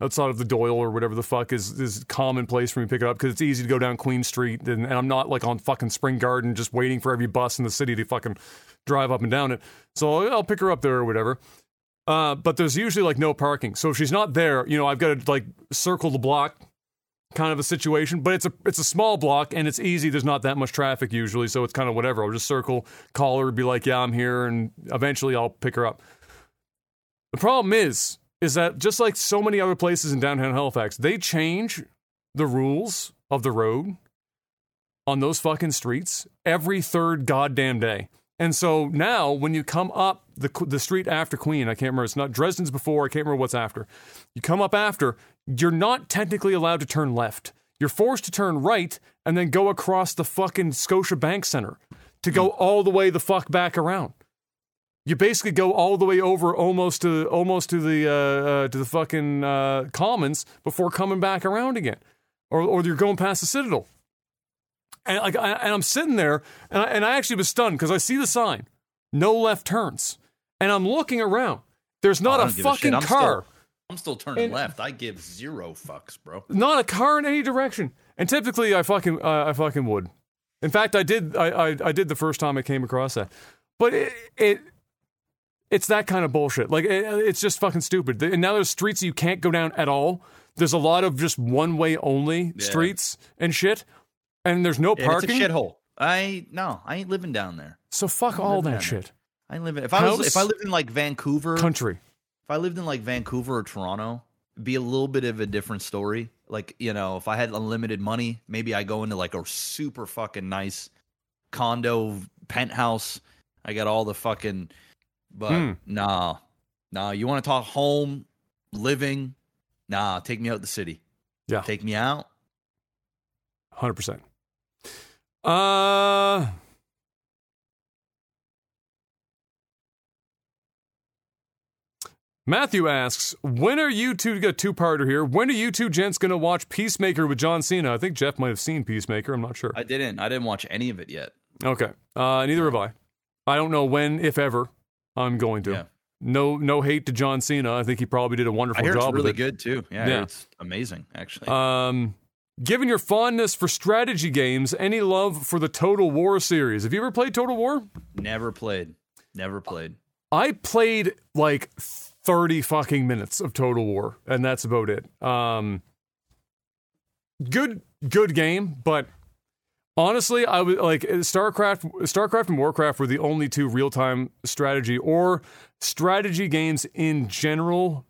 outside of the Doyle or whatever the fuck is is common place for me to pick her up because it's easy to go down Queen Street and, and I'm not like on fucking Spring Garden just waiting for every bus in the city to fucking drive up and down it. So I'll, I'll pick her up there or whatever. Uh, but there's usually like no parking. So if she's not there, you know, I've got to like circle the block kind of a situation. But it's a it's a small block and it's easy. There's not that much traffic usually, so it's kind of whatever. I'll just circle, call her, be like, yeah, I'm here, and eventually I'll pick her up. The problem is, is that just like so many other places in downtown Halifax, they change the rules of the road on those fucking streets every third goddamn day. And so now, when you come up the the street after Queen, I can't remember. It's not Dresden's before. I can't remember what's after. You come up after. You're not technically allowed to turn left. You're forced to turn right and then go across the fucking Scotia Bank Center to go all the way the fuck back around. You basically go all the way over almost to almost to the uh, uh, to the fucking uh, Commons before coming back around again, or or you're going past the Citadel. And like, I, and I'm sitting there, and I, and I actually was stunned because I see the sign, no left turns, and I'm looking around. There's not I a fucking car, Still, I'm still turning And- left. I give zero fucks, bro. not a car in any direction. And typically, I fucking, uh, I fucking would. In fact, I did, I, I, I did the first time I came across that. But it, it, it's that kind of bullshit. Like it, it's just fucking stupid. And now there's streets you can't go down at all. There's a lot of just one way only Yeah. streets and shit. And there's no parking. it's a shithole. I no, I ain't living down there. So fuck all that down there. shit. I ain't living. If I was, if I lived in like Vancouver, Country. if I lived in like Vancouver or Toronto, it'd be a little bit of a different story. Like, you know, if I had unlimited money, maybe I go into like a super fucking nice condo penthouse. I got all the fucking but Hmm. nah. Nah, you want to talk home, living? Nah, take me out the city. Yeah. Take me out. Hundred percent. Uh. Matthew asks, "When are you two got two parter here? When are you two gents gonna watch Peacemaker with John Cena? I think Jeff might have seen Peacemaker. I'm not sure. I didn't. I didn't watch any of it yet. Okay, uh, neither have I. I don't know when, if ever, I'm going to. Yeah. No, no hate to John Cena. I think he probably did a wonderful hear it's job really with it. good too. Yeah, Yeah. it's amazing actually. Um, Given your fondness for strategy games, any love for the Total War series? Have you ever played Total War? Never played. Never played. I played like 30 fucking minutes of Total War, and that's about it. Um, good, good game, but honestly, I was like StarCraft, StarCraft and Warcraft were the only two real time strategy or strategy games in general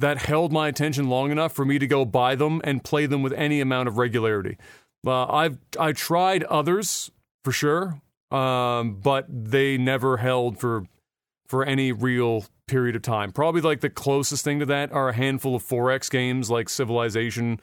that held my attention long enough for me to go buy them and play them with any amount of regularity. Uh, I've I tried others for sure, um, but they never held for for any real period of time. Probably like the closest thing to that are a handful of 4X games like Civilization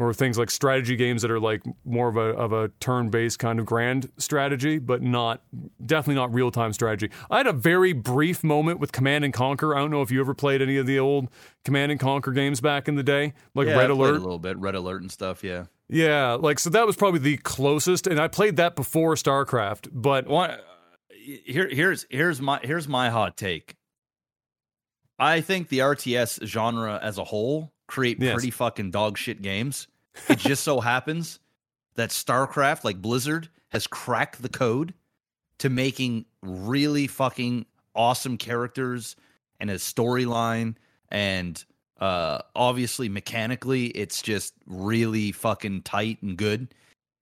or things like strategy games that are like more of a of a turn-based kind of grand strategy, but not definitely not real-time strategy. I had a very brief moment with Command and Conquer. I don't know if you ever played any of the old Command and Conquer games back in the day, like yeah, Red Alert. a little bit, Red Alert and stuff. Yeah. Yeah, like so that was probably the closest, and I played that before StarCraft. But One, uh, here, here's here's my here's my hot take. I think the RTS genre as a whole create Yes. pretty fucking dog shit games. It just so happens that StarCraft, like Blizzard, has cracked the code to making really fucking awesome characters and a storyline and uh obviously mechanically it's just really fucking tight and good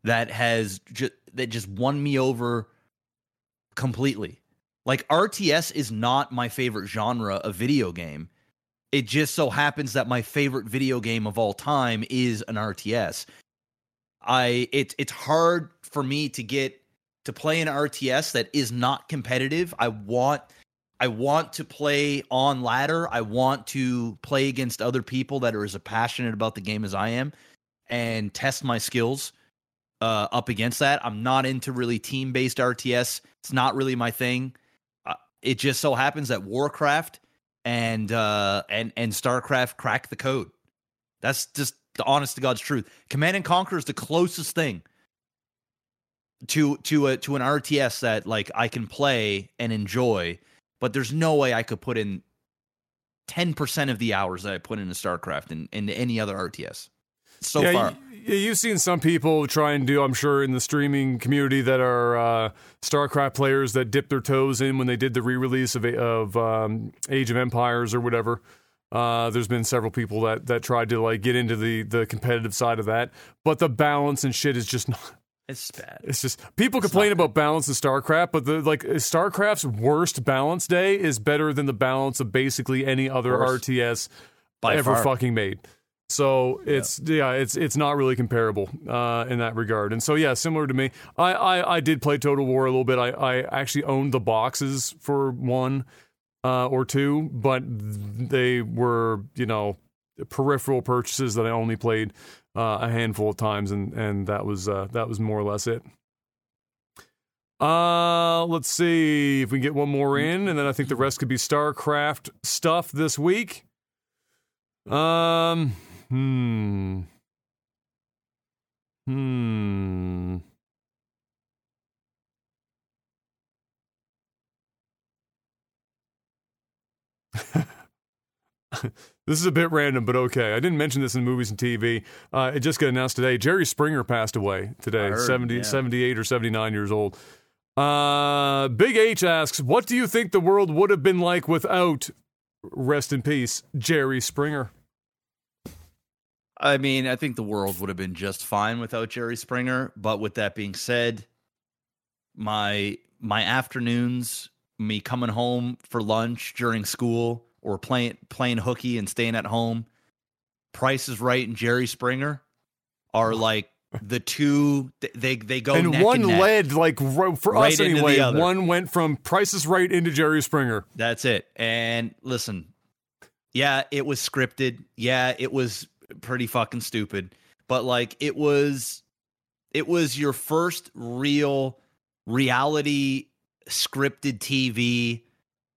that has just that just won me over completely. Like RTS is not my favorite genre of video game. It just so happens that my favorite video game of all time is an RTS. I it's it's hard for me to get to play an RTS that is not competitive. I want I want to play on ladder. I want to play against other people that are as passionate about the game as I am and test my skills uh, up against that. I'm not into really team based RTS. It's not really my thing. Uh, it just so happens that Warcraft and uh, and and Starcraft crack the code. That's just the honest to God's truth. Command and Conquer is the closest thing to to a to an RTS that like I can play and enjoy, but there's no way I could put in ten percent of the hours that I put into StarCraft and, and any other RTS so yeah, far. Y- y- you've seen some people try and do, I'm sure, in the streaming community that are uh, StarCraft players that dip their toes in when they did the re-release of of um, Age of Empires or whatever. Uh, there's been several people that that tried to like get into the the competitive side of that, but the balance and shit is just not. [LAUGHS] It's bad. It's just people complain about balance in StarCraft, but the like StarCraft's worst balance day is better than the balance of basically any other. RTS By ever far. fucking made. So it's yeah, it's it's not really comparable uh, in that regard. And so yeah, similar to me, I, I I did play Total War a little bit. I I actually owned the boxes for one uh, or two, but they were you know peripheral purchases that I only played uh, a handful of times, and and that was uh, that was more or less it. Uh, let's see if we can get one more in, and then I think the rest could be StarCraft stuff this week. Um, hmm, hmm. [LAUGHS] This is a bit random, but okay. I didn't mention this in movies and TV. Uh, it just got announced today. Jerry Springer passed away today, heard, 70, yeah. 78 or 79 years old. Uh, Big H asks, What do you think the world would have been like without, rest in peace, Jerry Springer? I mean, I think the world would have been just fine without Jerry Springer. But with that being said, my my afternoons, me coming home for lunch during school or playing playing hooky and staying at home, Price is Right and Jerry Springer are like the two. They they go and neck one and led, like, for Right us anyway, one went from Price is Right into Jerry Springer. That's it. And listen, yeah, it was scripted. Yeah, it was pretty fucking stupid. But like it was it was your first real reality scripted TV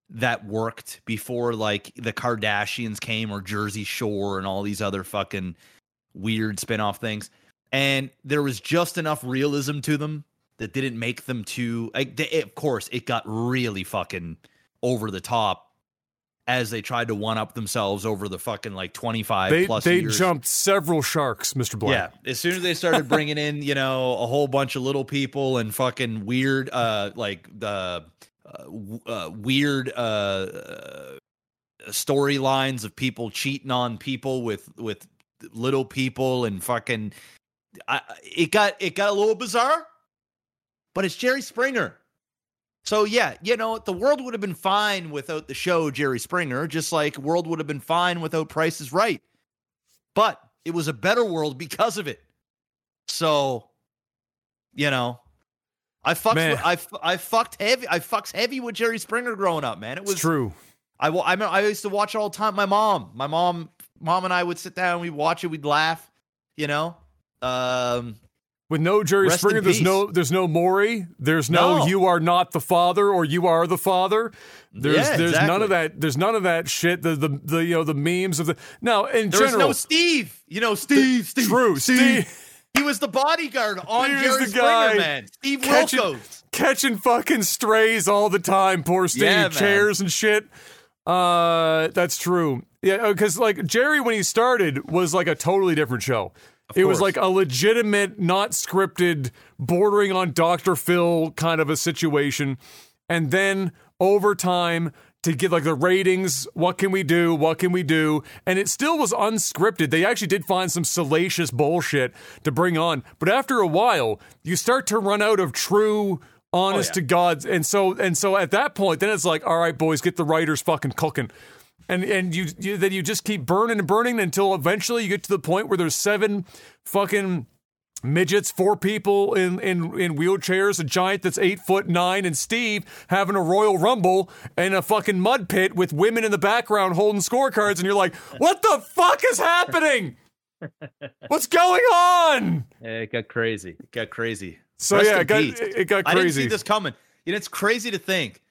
that worked before like the Kardashians came or Jersey Shore and all these other fucking weird spin-off things. And there was just enough realism to them that didn't make them too like they, of course it got really fucking over the top as they tried to one up themselves over the fucking like 25 They plus they years. jumped several sharks, Mr. Black. Yeah, as soon as they started bringing in, you know, a whole bunch of little people and fucking weird, uh, like the uh, uh, weird uh, uh, storylines of people cheating on people with with little people and fucking, I, it got it got a little bizarre, but it's Jerry Springer. So yeah, you know, the world would have been fine without the show Jerry Springer, just like world would have been fine without Price is Right. But it was a better world because of it. So, you know, I fucked Man. with, I I fucked heavy I fucks heavy with Jerry Springer growing up, man. It was It's true. I I I used to watch it all the time. My mom, my mom, mom and I would sit down, we'd watch it, we'd laugh, you know. Um, With no Jerry Rest Springer, there's no there's no Maury. There's no, No. you are not the father or you are the father. There's Yeah, there's none of that. There's none of that shit. The the, the you know the memes of the now in there was general. no Steve, you know, Steve, Steve, true. Steve He was the bodyguard on Here's Jerry the guy Springer, man. Steve catching- Wilkos. catching fucking strays all the time. Poor Steve. Yeah. Chairs and shit. Uh, that's true. Yeah, because like Jerry when he started was like a totally different show. It was like a legitimate, not scripted, bordering on Dr. Phil kind of a situation. And then over time, to get like the ratings, what can we do? What can we do? And it still was unscripted. They actually did find some salacious bullshit to bring on. But after a while, you start to run out of true honest oh, yeah. to God. And so and so at that point, then it's like, all right, boys, get the writers fucking cooking. And and you, you then you just keep burning and burning until eventually you get to the point where there's seven fucking midgets, four people in, in, in wheelchairs, a giant that's eight foot nine, and Steve having a Royal Rumble in a fucking mud pit with women in the background holding scorecards, and you're like, what the fuck is happening? What's going on? it got crazy. It got crazy. So Rest yeah, it got, it got I didn't see this coming. And it's crazy to think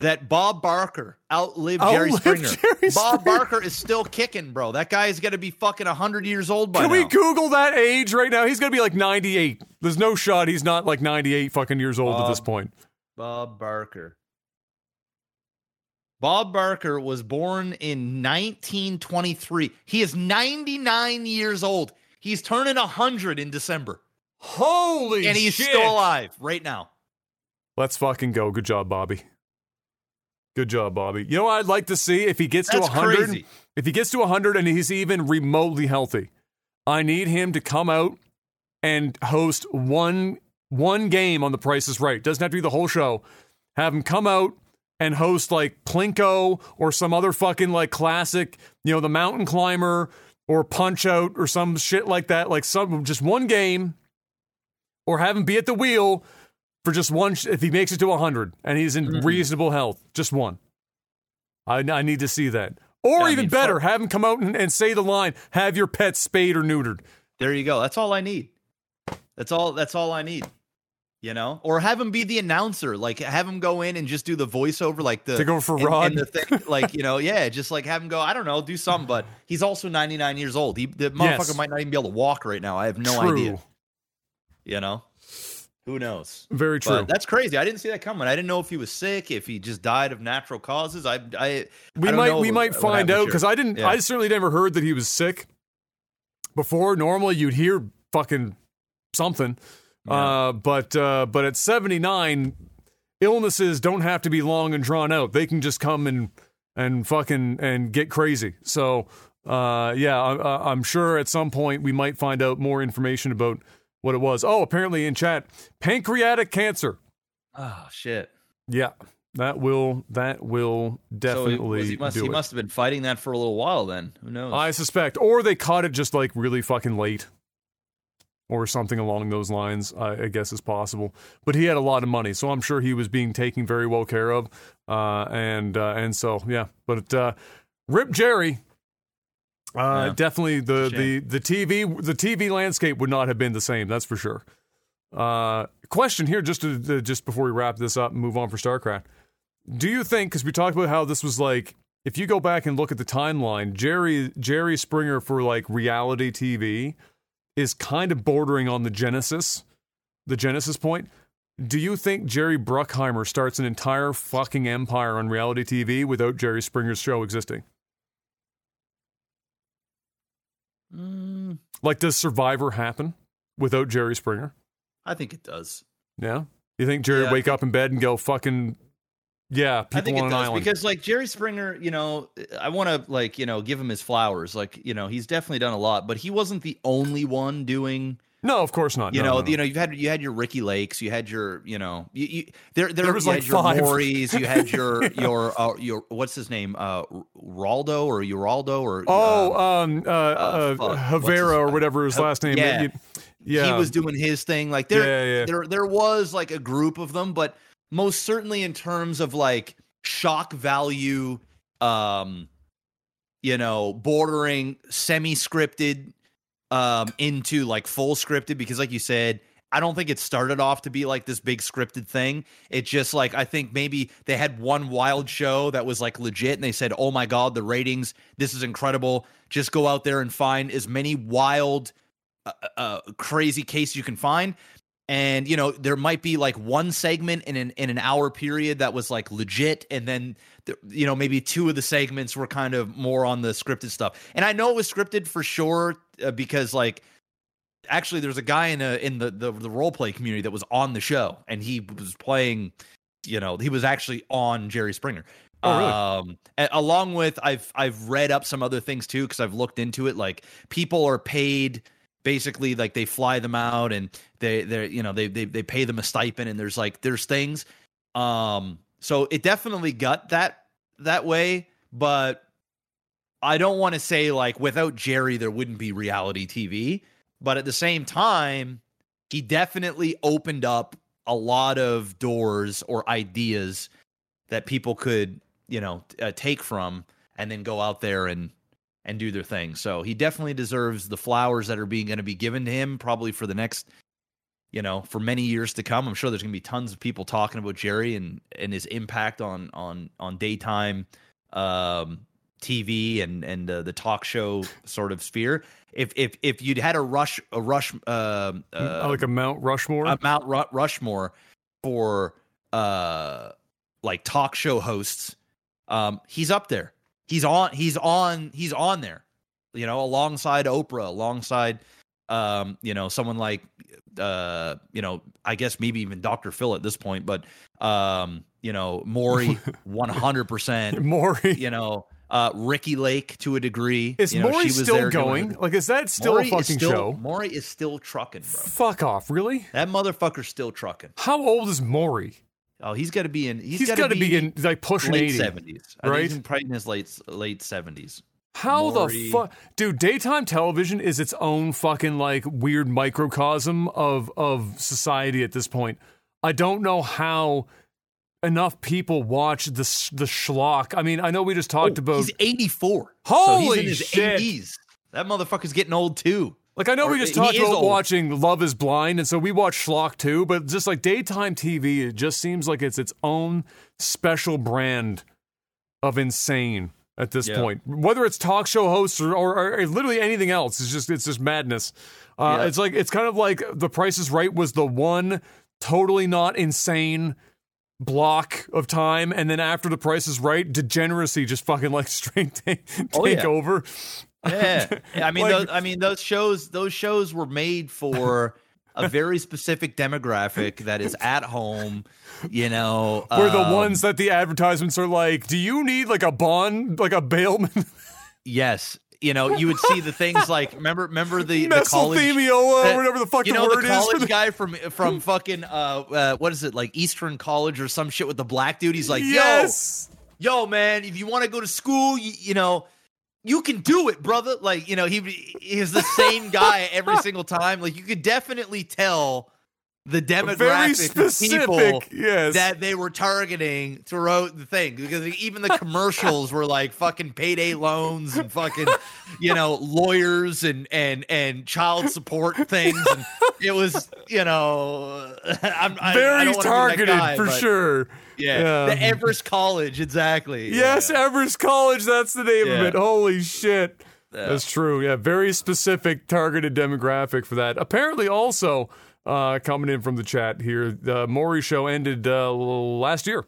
that Bob Barker outlived Jerry Springer. [LAUGHS] Jerry Bob Springer. Barker is still kicking, bro. That guy is going to be fucking 100 years old by Can now. we Google that age right now? He's gonna be like 98. There's no shot he's not like 98 fucking years old at this point. Bob Barker. Bob Barker was born in 1923. He is 99 years old. He's turning 100 in December. Holy shit. And he's shit. still alive right now. Let's fucking go. Good job, Bobby. Good job, Bobby. You know what I'd like to see if he gets to That's 100? crazy. If he gets to 100 and he's even remotely healthy, I need him to come out and host one one game on The Price is Right. Doesn't have to be the whole show. Have him come out and host like Plinko or some other fucking like classic, you know, The Mountain Climber or Punch Out or some shit like that. Like some just one game or have him be at the wheel for just one sh- if he makes it to 100 and he's in Mhm. reasonable health just one I, I need to see that or Yeah, I even mean, better fuck. have him come out and, and say the line have your pet spayed or neutered There you go. That's all I need. That's all that's all I need. You know? Or have him be the announcer. Like have him go in and just do the voiceover like the Take over for and- Rod. and the thing, [LAUGHS] like, you know, yeah, just like have him go, I don't know, do something, but he's also 99 years old. He the motherfucker Yes. might not even be able to walk right now. I have no true idea. You know? Who knows? very true But that's crazy. I didn't see that coming. I didn't know if he was sick, if he just died of natural causes. I I we I don't might know we might find out because i didn't Yeah. i certainly never heard that he was sick before normally you'd hear fucking something Yeah. uh but uh but at 79 illnesses don't have to be long and drawn out they can just come and and fucking and get crazy so uh yeah I- i'm sure at some point we might find out more information about what it was oh apparently in chat pancreatic cancer Oh shit. yeah that will that will So definitely it was- he must he must have been fighting that for a little while then. Who knows? I suspect, or they caught it just like really fucking late, or something along those lines. I, I guess is possible. But he had a lot of money, so I'm sure he was being taken very well care of. Uh, and uh, and so yeah, but uh, Rip Jerry. Uh, Yeah. Definitely the, the the TV the TV landscape would not have been the same. That's for sure. Uh, question here, just to, to- just before we wrap this up and move on for Starcraft. Do you think because we talked about how this was like if you go back and look at the timeline, Jerry Jerry Springer for like reality TV is kind of bordering on the Genesis, the Genesis point. Do you think Jerry Bruckheimer starts an entire fucking empire on reality TV without Jerry Springer's show existing? Mm, Like, does Survivor happen without Jerry Springer? I think it does. Yeah. You think Jerry Yeah, wake up in bed and go fucking, yeah, I think on it does island? because like Jerry Springer, you know, I want to like you know give him his flowers. Like you know, he's definitely done a lot, but he wasn't the only one doing. No, of course not. You No, know, no, no. you know, you had you had your Ricky Lakes, you had your, you know, you, you there there, There was you like had your five. You had your [LAUGHS] your uh, your what's his name, uh, Raldo or Uraldo or Oh, uh, um, uh, uh, his- Havera or whatever his last name. yeah. Yeah. he was doing his thing. Like there, Yeah, yeah. there, there was like a group of them, but most certainly in terms of like shock value, um, you know, bordering semi-scripted, um, into like full scripted. Because, like you said, I don't think it started off to be like this big scripted thing. It just like I think maybe they had one wild show that was like legit, and they said, "Oh my god, the ratings! This is incredible! Just go out there and find as many wild." uh, uh, crazy case you can find. And you know there might be like one segment in an in an hour period that was like legit, and then th- you know maybe two of the segments were kind of more on the scripted stuff. And I know it was scripted for sure uh, because like actually there's a guy in a in the, the the role play community that was on the show, and he was playing. You know he was actually on Jerry Springer. Oh, really? Um, along with I've I've read up some other things too because I've looked into it. Like people are paid basically like they fly them out and they they you know they they they pay them a stipend and there's like there's things. Um, so it definitely got that that way, but I don't want to say like without Jerry there wouldn't be reality TV, but at the same time, he definitely opened up a lot of doors or ideas that people could you know uh, take from and then go out there and and do their thing. So he definitely deserves the flowers that are being going to be given to him probably for the next you know, for many years to come. I'm sure there's going to be tons of people talking about Jerry and and his impact on on on daytime um TV and and uh, the talk show sort of sphere. If if if you'd had a rush a rush um uh, like a Mount Rushmore. uh, Mount Ru- Rushmore for uh like talk show hosts. Um, he's up there. He's on. He's on. He's on there. You know, alongside Oprah, alongside um, you know, someone like uh, you know, I guess maybe even Dr. Phil at this point, but um, you know, Maury, [LAUGHS] one hundred percent. [LAUGHS] Maury. You know, uh, Ricky Lake to a degree. Is you know, Maury she was still doing going? her- Like, is that still Maury a fucking still- show? Maury is still trucking, bro. Fuck off, really? That motherfucker's still trucking. How old is Maury? Oh, he's got to be in. he's he's got to be in like pushing late 80. seventies, right? He's in, probably in his late late seventies. How the Maury. fuck, dude? Daytime television is its own fucking like weird microcosm of of society at this point. I don't know how enough people watch the the schlock. I mean, I know we just talked oh, about Oh, He's eighty four. Holy so he's in his shit. 80s. That motherfucker's getting old too. Like I know we just talked about old. watching Love Is Blind, and so we watch schlock too. But just like daytime TV, it just seems like it's its own special brand of insane at this Yeah. point. Whether it's talk show hosts or, or, or literally anything else, it's just it's just madness. Uh, Yeah. It's like it's kind of like The Price is Right was the one totally not insane block of time, and then after The Price is Right, degeneracy just fucking like [LAUGHS] straight take, take Oh, yeah. over. Yeah, [LAUGHS] I mean, Like- those, I mean, those shows, those shows were made for a very specific demographic that is at home. You know, We're the um, ones that the advertisements are like, do you need like a bond, like a bailman? [LAUGHS] Yes, you know, you would see the things like remember, remember the, the college. mesothelioma, that- or whatever the fucking you know word the is? college the, guy from from fucking uh, uh what is it like Eastern College or some shit with the black dude? He's like, yes. yo, yo, man, if you want to go to school, you, you know, you can do it, brother. Like, you know, he is the same guy every single time. Like, you could definitely tell the demographic Very specific. people yes. that they were targeting throughout the thing because even the commercials were like fucking payday loans and fucking you know lawyers and and and child support things and it was you know [LAUGHS] I'm I, I Very be that targeted guy, for but sure. Yeah, Yeah. the Everest College exactly Yes, yeah. Everest College. That's the name of it. Holy shit. Yeah. That's true. Yeah, very specific targeted demographic for that. Apparently, also, uh, coming in from the chat here. The Maury show ended uh, last year.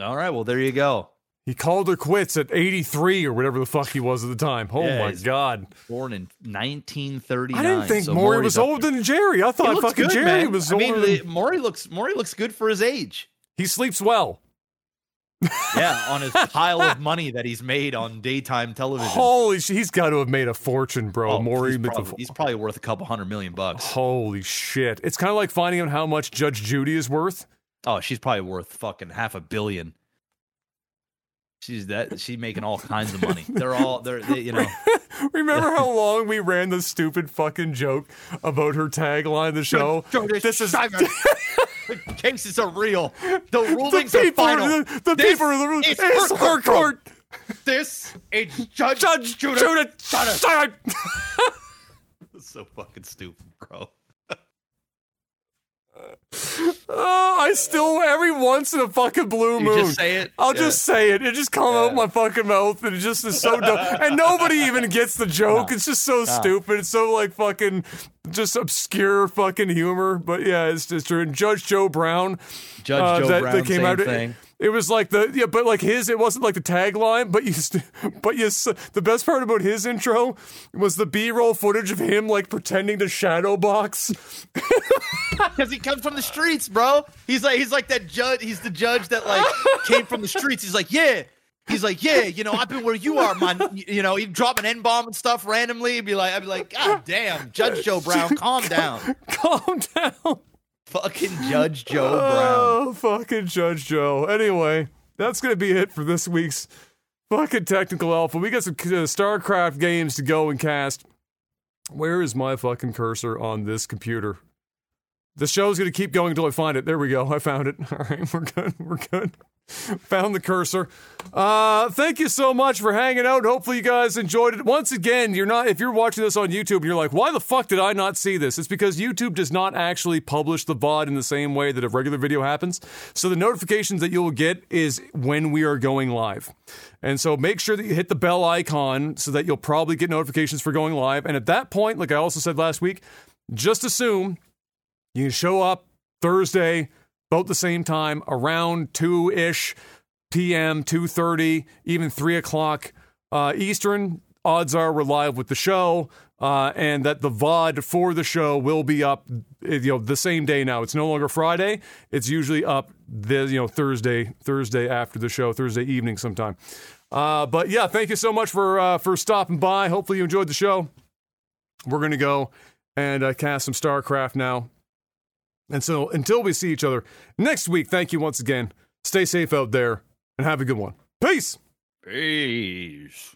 All right, well there you go. He called her quits at 83 or whatever the fuck he was at the time. Oh Yeah, my god. Born in 1939. I didn't think so Maury was older than Jerry. I thought fucking good, Jerry man. was I older. mean, than- Maury looks Maury looks good for his age. He sleeps well. [LAUGHS] Yeah, on his pile of money that he's made on daytime television. Holy shit, he's got to have made a fortune, bro. Oh, Maury he's, probably, he's probably worth a couple hundred million bucks. Holy shit. It's kind of like finding out how much Judge Judy is worth. Oh, she's probably worth fucking half a billion. She's that she's making all kinds of money. They're all they're they, you know [LAUGHS] [LAUGHS] Remember how [LAUGHS] long we ran the stupid fucking joke about her tagline of the show? This is cases are real. The the rulings are people. final. The, the people. Are the, it's her her court. This is Judge, Judge Judah. Judah. Judah. Shut up. so fucking stupid, bro. Oh, I still every once in a fucking blue You moon. just say it. I'll Yeah. just say it. It just come out Yeah. my fucking mouth, and it just is so dumb. and nobody even gets the joke. It's just so stupid. It's so like fucking just obscure fucking humor. But yeah, it's just true. And Judge Joe Brown, Judge uh, Joe that, Brown, that came same out. thing. It was like the yeah, but like his, it wasn't like the tagline. But you, st- but you, s- the best part about his intro was the B-roll footage of him like pretending to shadow box. [LAUGHS] Because he comes from the streets, bro. He's like he's like that judge. He's the judge that like [LAUGHS] came from the streets. He's like, yeah. He's like, yeah, you know, I've been where you are, man. You know, he'd drop an N bomb and stuff randomly. He'd be like, I'd be like, God damn, Judge Joe Brown, calm down. [LAUGHS] Calm down. Fucking Judge [LAUGHS] Joe Brown. Oh, fucking Judge Joe. Anyway, that's going to be it for this week's fucking Technical Alpha. We got some uh, StarCraft games to go and cast. Where is my fucking cursor on this computer? The show's going to keep going until I find it. There we go. I found it. [LAUGHS] All right, we're good. We're good. [LAUGHS] Found the cursor. Uh, thank you so much for hanging out. Hopefully you guys enjoyed it. Once again, you're not if you're watching this on YouTube you're like, why the fuck did I not see this? It's because YouTube does not actually publish the VOD in the same way that a regular video happens. So the notifications that you'll get is when we are going live. And so make sure that you hit the bell icon so that you'll probably get notifications for going live. And at that point, like I also said last week, just assume you can show up Thursday, about the same time, around two ish p.m., two thirty, even three o'clock uh, Eastern. Odds are we're live with the show, uh, and that the VOD for the show will be up, you know, the same day now. It's no longer Friday; it's usually up the you know Thursday, Thursday after the show, Thursday evening sometime. Uh, but yeah, thank you so much for uh, for stopping by. Hopefully you enjoyed the show. We're gonna go and uh, cast some StarCraft now. And so until we see each other next week, thank you once again. Stay safe out there and have a good one. Peace. Peace.